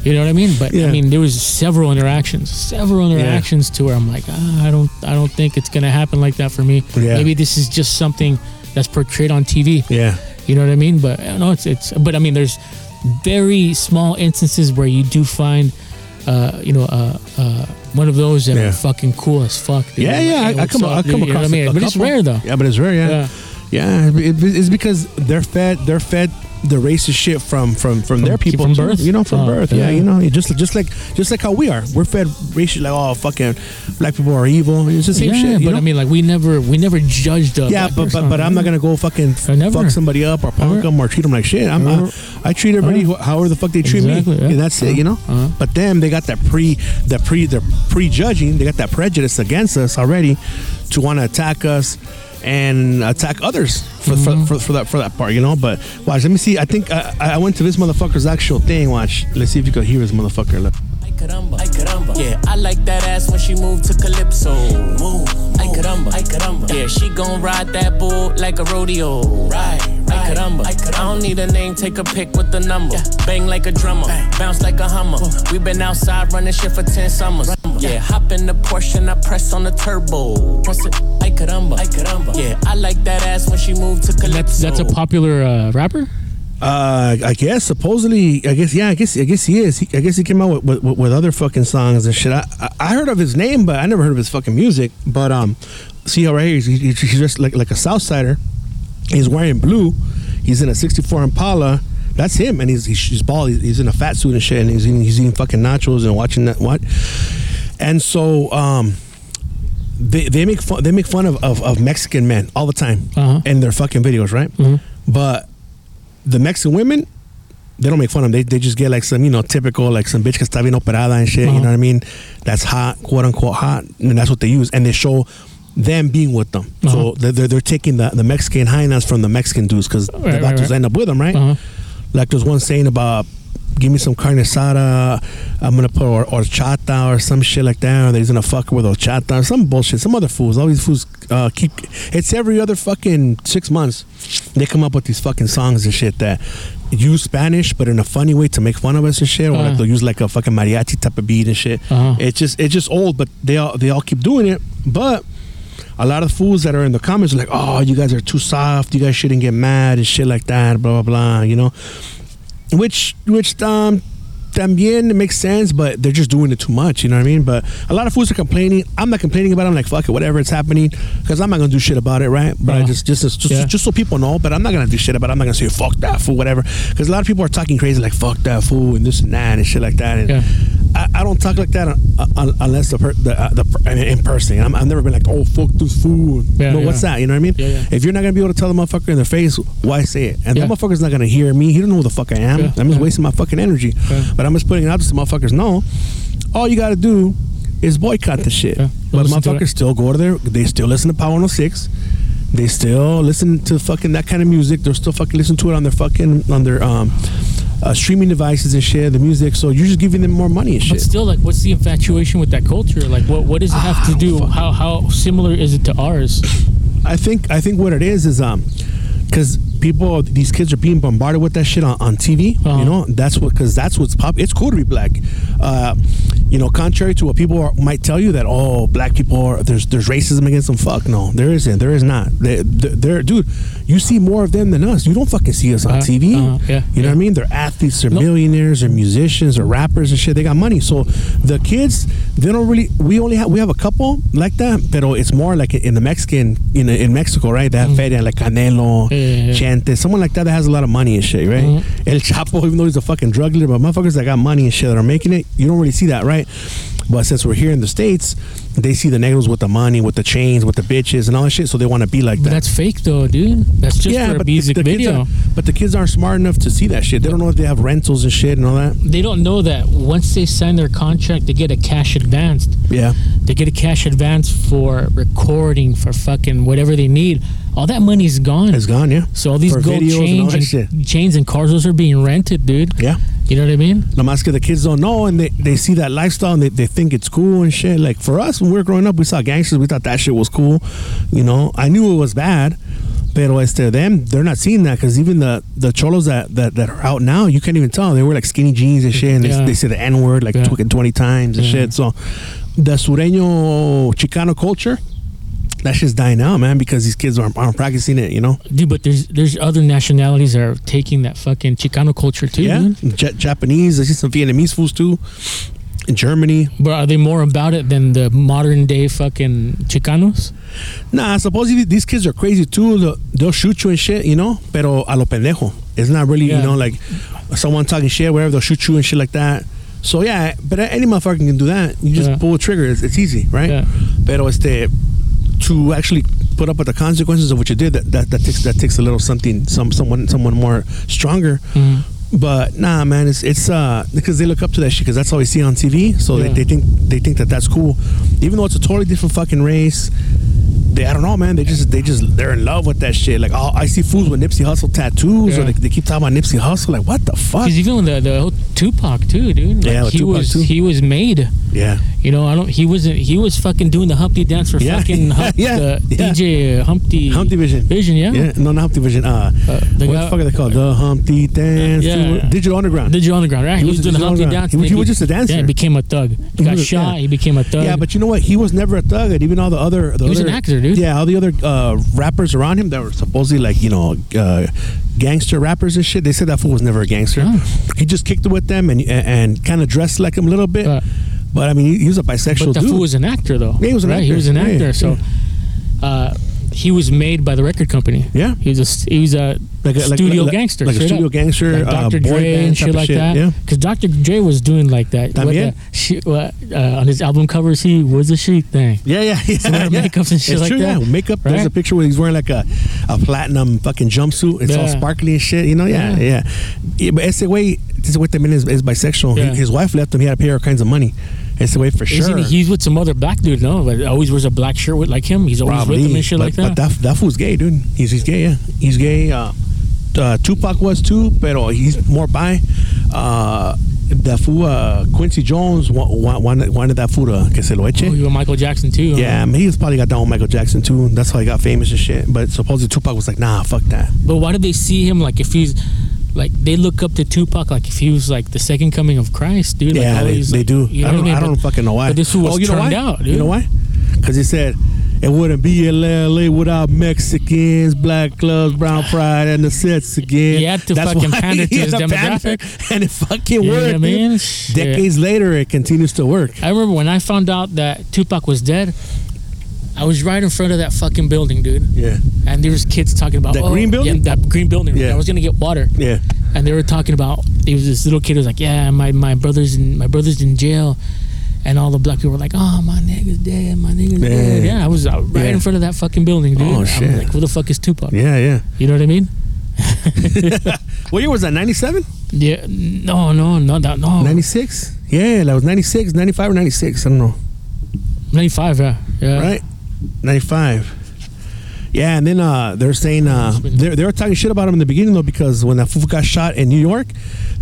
You know what I mean? But Yeah. I mean, there was several interactions, several interactions to where I'm like, ah, I don't, I don't think it's gonna happen like that for me. Yeah. Maybe this is just something that's portrayed on TV. Yeah. You know what I mean? But I know it's it's. But I mean, there's very small instances where you do find, uh, you know, uh, uh, one of those that Yeah. are fucking cool as fuck. dude. Yeah, yeah. I, I come, I come You know across. what I mean? a But it's couple. rare though. Yeah, but it's rare. Yeah, Yeah. yeah. it- it's because they're fed. They're fed the racist shit from from from, their people from birth? You know, from Oh, birth. Yeah, yeah. you know, just just like just like how we are. We're fed racist like oh fucking black people are evil. It's the same yeah, shit. but know? I mean, like we never we never judged. A Yeah, but but, but I'm not gonna go fucking fuck somebody up or punk them or treat them like shit. I'm, I, I treat everybody wh- however the fuck they treat Exactly, me, yeah. and that's it, you know. Uh-huh. But them, they got that pre, the pre, they're prejudging. They got that prejudice against us already to want to attack us and attack others for, Mm-hmm. for, for, for that for that part, you know. But watch, let me see. I think I, I went to this motherfucker's actual thing. Watch, let's see if you can hear this motherfucker. Look. Caramba, ay caramba. Yeah, I like that ass when she move to calypso. Move, ay caramba, ay caramba. Yeah, she gon' ride that bull like a rodeo. Right, right. Ay caramba, ay caramba. I don't need a name, take a pic with the number. Bang like a drummer, bounce like a hummer. We been outside running shit for ten summers. Yeah, hop in the Porsche and I press on the turbo. Press it, ay caramba, ay caramba. Yeah, I like that ass when she moved to Calypso. That's that's a popular uh, rapper. Uh, I guess supposedly, I guess yeah, I guess I guess he is. He, I guess he came out with, with, with other fucking songs and shit. I, I I heard of his name, but I never heard of his fucking music. But um, see how right here he's, he's he's just like like a Southsider. He's wearing blue. He's in a '64 Impala. That's him, and he's he's, he's bald. He's, he's in a fat suit and shit, and he's eating, he's eating fucking nachos and watching that what. And so um, they, they make fun they make fun of, of, of Mexican men all the time Uh-huh. in their fucking videos, right? But the Mexican women, they don't make fun of them. They, they just get like some, you know, typical, like some bitch que está bien operada and shit, you Uh-huh. know what I mean? That's hot, quote unquote hot. And that's what they use. And they show them being with them. So Uh-huh. they're, they're, they're taking the, the Mexican highness from the Mexican dudes because the Right, right, right. end up with them, right? Uh-huh. Like there's one saying about, give me some carne asada, I'm gonna put or, horchata or some shit like that, or he's gonna fuck with horchata or some bullshit, some other fools. All these fools uh, keep, it's every other fucking six months, they come up with these fucking songs and shit that use Spanish, but in a funny way to make fun of us and shit, or Uh-huh. like they'll use like a fucking mariachi type of beat and shit. Uh-huh. It's just, it's just old, but they all, they all keep doing it, but a lot of fools that are in the comments are like, "Oh, you guys are too soft. You guys shouldn't get mad and shit like that." Blah blah blah. You know, which which um también it makes sense, but they're just doing it too much. You know what I mean? But a lot of fools are complaining. I'm not complaining about it. I'm like, fuck it, whatever, it's happening. Because I'm not gonna do shit about it, right? But I Uh-huh. just just just, Yeah. just so people know. But I'm not gonna do shit about it. I'm not gonna say fuck that fool, whatever. Because a lot of people are talking crazy, like fuck that fool and this and that and shit like that. And Yeah. I, I don't talk like that un, un, unless the per, the, uh, the per- in person. I'm, I've never been like, oh fuck this fool. No, what's that? You know what I mean? If you're not gonna be able to tell the motherfucker in their face, why say it? And Yeah. the motherfucker's not gonna hear me. He don't know who the fuck I am. I'm just wasting my fucking energy. But I'm just putting it out so motherfuckers know. All you gotta do is boycott the shit. Yeah, But to motherfuckers still go to their. They still listen to Power 106. They still listen to fucking that kind of music. They're still fucking listen to it on their fucking on their um uh, streaming devices and shit. The music. So you're just giving them more money and shit. But still, like, what's the infatuation with that culture? Like, what what does it have to do? How how similar is it to ours? I think I think what it is is um because people these kids are being bombarded with that shit on, on TV. Uh-huh. You know that's what because that's what's pop. It's cool to be black. Uh, you know, contrary to what people are, might tell you that oh black people are there's there's racism against them. Fuck no, there isn't. There is not. They, they're, they're- dude. You see more of them than us. You don't fucking see us on Uh-huh, TV. uh-huh, yeah, you know yeah. what I mean? They're athletes, they're Nope. millionaires, they're musicians, they're rappers and shit. They got money. So the kids, they don't really. We only have we have a couple like that, but it's more like in the Mexican in in Mexico, right? They have feria like Canelo, Mm. Yeah. Chente, someone like that that has a lot of money and shit, right? Mhm. El Chapo, even though he's a fucking drug dealer, but motherfuckers that got money and shit that are making it, you don't really see that, right? But since we're here in the states, they see the negros with the money, with the chains, with the bitches, and all that shit. So they want to be like But that. that's fake, though, dude. That's just for a but music the kids video. but the kids aren't smart enough to see that shit. They don't know if they have rentals and shit and all that. They don't know that once they sign their contract, they get a cash advance. Yeah. They get a cash advance for recording, for fucking whatever they need. All that money's gone. It's gone, yeah. So all these For gold videos and chains and, chains and cars, those are being rented, dude. Yeah. You know what I mean? No más que the kids don't know and they, they see that lifestyle and they, they think it's cool and shit. Like for us, when we were growing up, we saw gangsters. We thought that shit was cool. You know, I knew it was bad. Pero este, them, they're not seeing that because even the, the cholos that, that, that are out now, you can't even tell. They wear like skinny jeans and shit and Yeah. they, they say the N word like Yeah. 20 times and Yeah. shit. So the Sureño Chicano culture, that shit's dying out, man, because these kids aren't, aren't practicing it, you know? Dude, but there's there's other nationalities that are taking that fucking Chicano culture too, Yeah. Ja- Japanese, I see some Vietnamese fools too. In Germany, But are they more about it than the modern day fucking Chicanos? Nah, supposedly these kids are crazy too. They'll, they'll shoot you and shit, you know. Pero a lo pendejo. It's not really, Yeah. you know, like someone talking shit, whatever. They'll shoot you and shit like that. So yeah, but any motherfucker can do that. You just Yeah. pull a trigger. It's, it's easy, right? Yeah. Pero este, to actually put up with the consequences of what you did, that, that, that takes that takes a little something, some someone someone more stronger. Mhm. But nah, man, it's it's uh because they look up to that shit because that's all we see on TV. So Yeah. they, they think they think that that's cool, even though it's a totally different fucking race. They I don't know, man. They just they just they're in love with that shit. Like oh, I see fools with Nipsey Hussle tattoos, Yeah. or they, they keep talking about Nipsey Hussle. Like what the fuck? Because even the the whole Tupac too, dude. Like, Yeah, he Tupac, was too. he was made Yeah. You know, I don't. He wasn't. He was fucking doing the Humpty dance for Yeah. fucking [LAUGHS] Hump, Yeah. the Yeah. DJ Humpty. Humpty Vision. Vision, yeah. Yeah, no, not Humpty Vision. Uh, the what the fuck are they called? The Humpty Dance. Yeah. Digital Underground. Digital Underground, right? He, He was, was doing the Humpty dance. He was- he was just a dancer. Yeah, he became a thug. He got was- shot. He became a thug. Yeah, but you know what? He was never a thug, and even all the other. The He was other, an actor, dude. Yeah, all the other uh, rappers around him that were supposedly like you know uh, gangster rappers and shit. They said that fool was never a gangster. Oh. He just kicked it with them and and, and kind of dressed like him a little bit. Right. But I mean, he, he was a bisexual but the dude. fool was an actor, though. Yeah, he was an right? actor. He was an actor. yeah. So, uh, he was made by the record company. Yeah. he was a he was a Like a- studio like- gangster, like a studio up. gangster, like uh, Dr. boy Dre and shit like shit, that. yeah. because Dr. Dre was doing like that. What the- she, what, uh, on his album covers, he was the chic thing. Yeah, yeah, yeah. [LAUGHS] Yeah. makeups and shit It's like true, that. Yeah, makeup. There's a picture where he's wearing like a, a platinum fucking jumpsuit. It's all sparkly and shit. You know, yeah, yeah. yeah. but ese way, ese way también is, is bisexual. Yeah. His wife left him. He had to pay her kinds of money. Ese way for sure. Isn't he, he's with some other black dude, no? But always wears a black shirt with like him. He's always with him and shit but, like that. But that, that fool's gay, dude. He's, he's gay, yeah. He's gay. Uh, uh, Tupac was too, pero he's more bi. Uh, that fool, uh, Quincy Jones, wa- wa- wanted, wanted that fool to que se lo eche. oh, he was Michael Jackson too. huh? Yeah, I mean, he was probably got down with Michael Jackson too. That's how he got famous and shit. But supposedly Tupac was like, nah, fuck that. But why did they see him like if he's like they look up to Tupac like if he was like the second coming of Christ, dude? Like, yeah, they, they like, do. You know I don't, I mean? I don't But- fucking know why. But this was oh, you know turned why? out, dude. You know why? Because he said it wouldn't be LA without Mexicans, black clubs, brown [SIGHS] pride, and the sets again. He had to fucking why [LAUGHS] pander to his demographic. and it fucking You know worked. what I mean? Decades later, it continues to work. I remember when I found out that Tupac was dead. I was right in front of that fucking building, dude. Yeah, And there was kids talking about That oh, green building? Yeah, that green building. Yeah. I was gonna get water, yeah. and they were talking about. There was this little kid who was like, "Yeah, my my brother's in my brother's in jail," and all the black people were like, "Oh, my nigga's dead. My nigga's Yeah. dead." Yeah, I was uh, right Yeah. in front of that fucking building, dude. Oh, shit. was like, "Who the fuck is Tupac?" Yeah, yeah. You know what I mean? [LAUGHS] What year was that? 97? Yeah. No, no, no, that, no. 96? Yeah, that was 96, 95 or 96. I don't know. 95, yeah. Yeah. right? 95. Yeah, and then uh, they're saying uh, they they were talking shit about him in the beginning though because when that fool got shot in New York,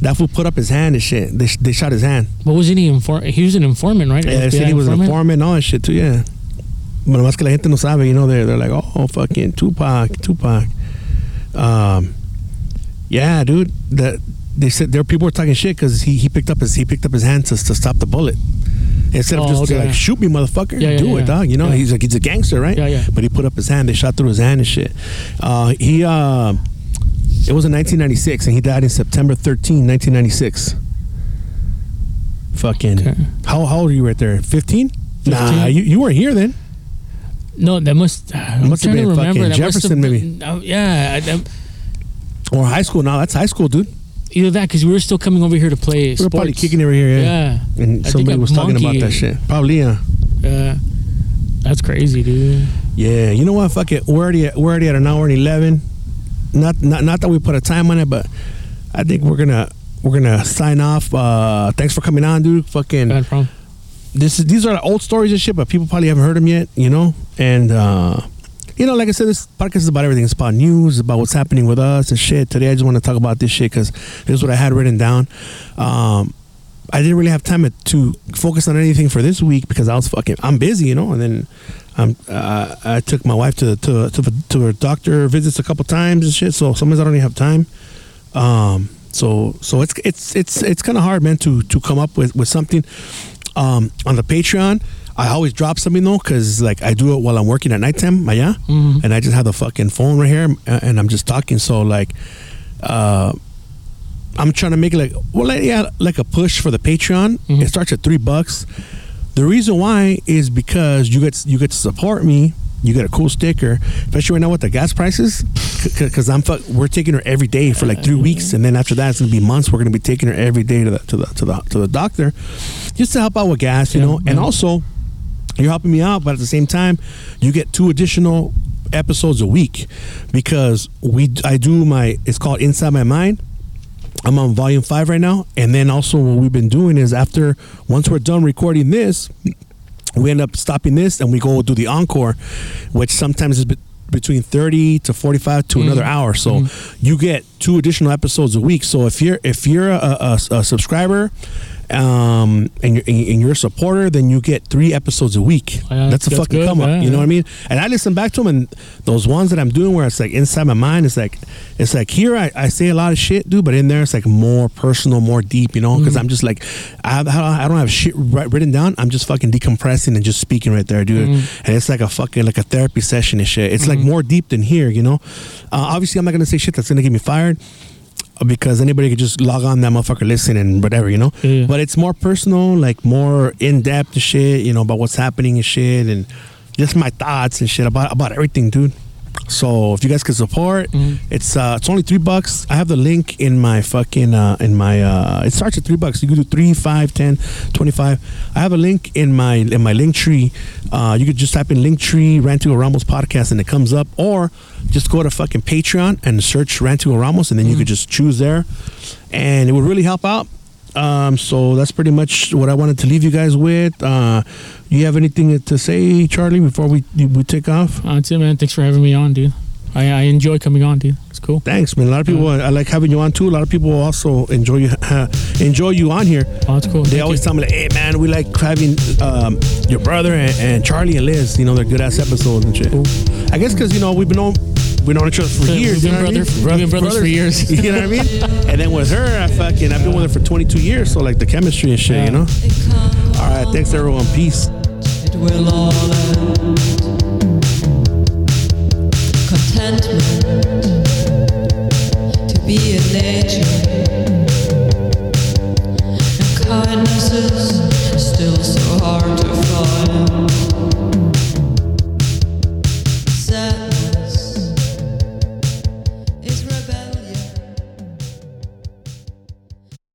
that fool put up his hand and shit. They, they shot his hand. But wasn't he inform? He was an informant, right? Yeah, they said he was an informant and all that shit too. Yeah, but más que la gente no sabe, you know, they're they're like, oh, fucking Tupac, Tupac. Um, yeah, dude. That they said there people were talking shit because he, he picked up his he picked up his hand to, to stop the bullet. Instead of Oh, just okay. like shoot me, motherfucker, Yeah, yeah, do it, dog. You know, he's like he's a gangster, right? Yeah, yeah. But he put up his hand. They shot through his hand and shit. Uh, he uh, it was in 1996, and he died in September 13, 1996. Fucking. Okay. How, how old are you right there? 15? Nah, 15. you, you weren't here then. No, that must. I'm must have trying to been remember. fucking That have Jefferson, maybe. uh, yeah, I, I, Or high school now. That's high school, dude. Either that because we were still coming over here to play We were sports. probably kicking over here, yeah. Yeah, And I somebody was talking about that shit. Probably, yeah. Yeah, that's crazy, dude. Yeah, you know what? Fuck it. We're already at, we're already at an hour and eleven. Not not not that we put a time on it, but I think we're gonna we're gonna sign off. Uh, thanks for coming on, dude. Fucking Bad problem. this is these are the old stories and shit, but people probably haven't heard them yet. You know, and uh, you know, like I said, this podcast is about everything. It's about news, about what's happening with us and shit. Today, I just want to talk about this shit because this is what I had written down. Um, I didn't really have time to- focus on anything for this week because I was fucking I'm busy, you know. And then um, uh, I took my wife to to to, to her doctor visits a couple times and shit. So sometimes I don't even have time. Um, so so it's it's it's it's kind of hard, man, to to come up with with something. Um, on the Patreon, I always drop something though, cause like I do it while I'm working at nighttime, allá, Mhm. and I just have the fucking phone right here, uh, and I'm just talking. So like, uh, I'm trying to make like well, like, yeah, like a push for the Patreon. Mhm. It starts at three bucks. The reason why is because you get you get to support me. You get a cool sticker, especially right now with the gas prices. Because I'm fuck, we're taking her every day for like three weeks, and then after that it's gonna be months. We're gonna be taking her every day to the to the to the, to the doctor, just to help out with gas, you Yeah, know. And also, you're helping me out, but at the same time, you get two additional episodes a week because we I do my it's called Inside My Mind. I'm on volume five right now, and then also what we've been doing is after once we're done recording this, we end up stopping this and we go do the encore, which sometimes is be- between 30 to 45 to mm. another hour. So mm-hmm. you get two additional episodes a week. So if you're if you're a, a, a subscriber um, and you're and you're a supporter, then you get three episodes a week. Yeah, that's a that's fucking good, come up. yeah, you know what I mean? And I listen back to them, and those ones that I'm doing where it's like inside my mind, it's like it's like here I, I say a lot of shit, dude, but in there it's like more personal, more deep, you know? Because Mm-hmm. I'm just like I I don't have shit written down. I'm just fucking decompressing and just speaking right there, dude. Mm-hmm. And it's like a fucking like a therapy session and shit. It's like more deep than here, you know. Uh, obviously, I'm not gonna say shit that's gonna get me fired because anybody could just log on that motherfucker, listen and whatever, you know. Yeah. But it's more personal, like more in depth shit, you know, about what's happening and shit, and just my thoughts and shit about about everything, dude. So if you guys could support, it's uh it's only three bucks. I have the link in my fucking uh in my uh it starts at three bucks. You can do three, five, ten, twenty-five. I have a link in my in my Linktree. Uh you could just type in Linktree Rantu Ramos podcast and it comes up, or just go to fucking Patreon and search Rantu Ramos and then you could just choose there. And it would really help out. Um, so that's pretty much what I wanted to leave you guys with. Uh, you have anything to say, Charlie, before we we take off? Uh, That's it, man. Thanks for having me on, dude. I, I enjoy coming on, dude. It's cool. Thanks, man. A lot of people, I like having you on too. A lot of people also enjoy you, enjoy you on here. Oh, that's cool. They Thank always you. tell me, like, "Hey, man, we like having um, your brother and, and Charlie and Liz. You know, they're good ass episodes and shit." I guess because you know we've been on, we known each other for We've years. been you know what I brother- mean? we've been brothers for years. [LAUGHS] you know what I mean? And then with her, I fucking, I've been with her for 22 years. So like the chemistry and shit, you know. All right, thanks everyone. Peace. It will all end. Contentment still so hard to find.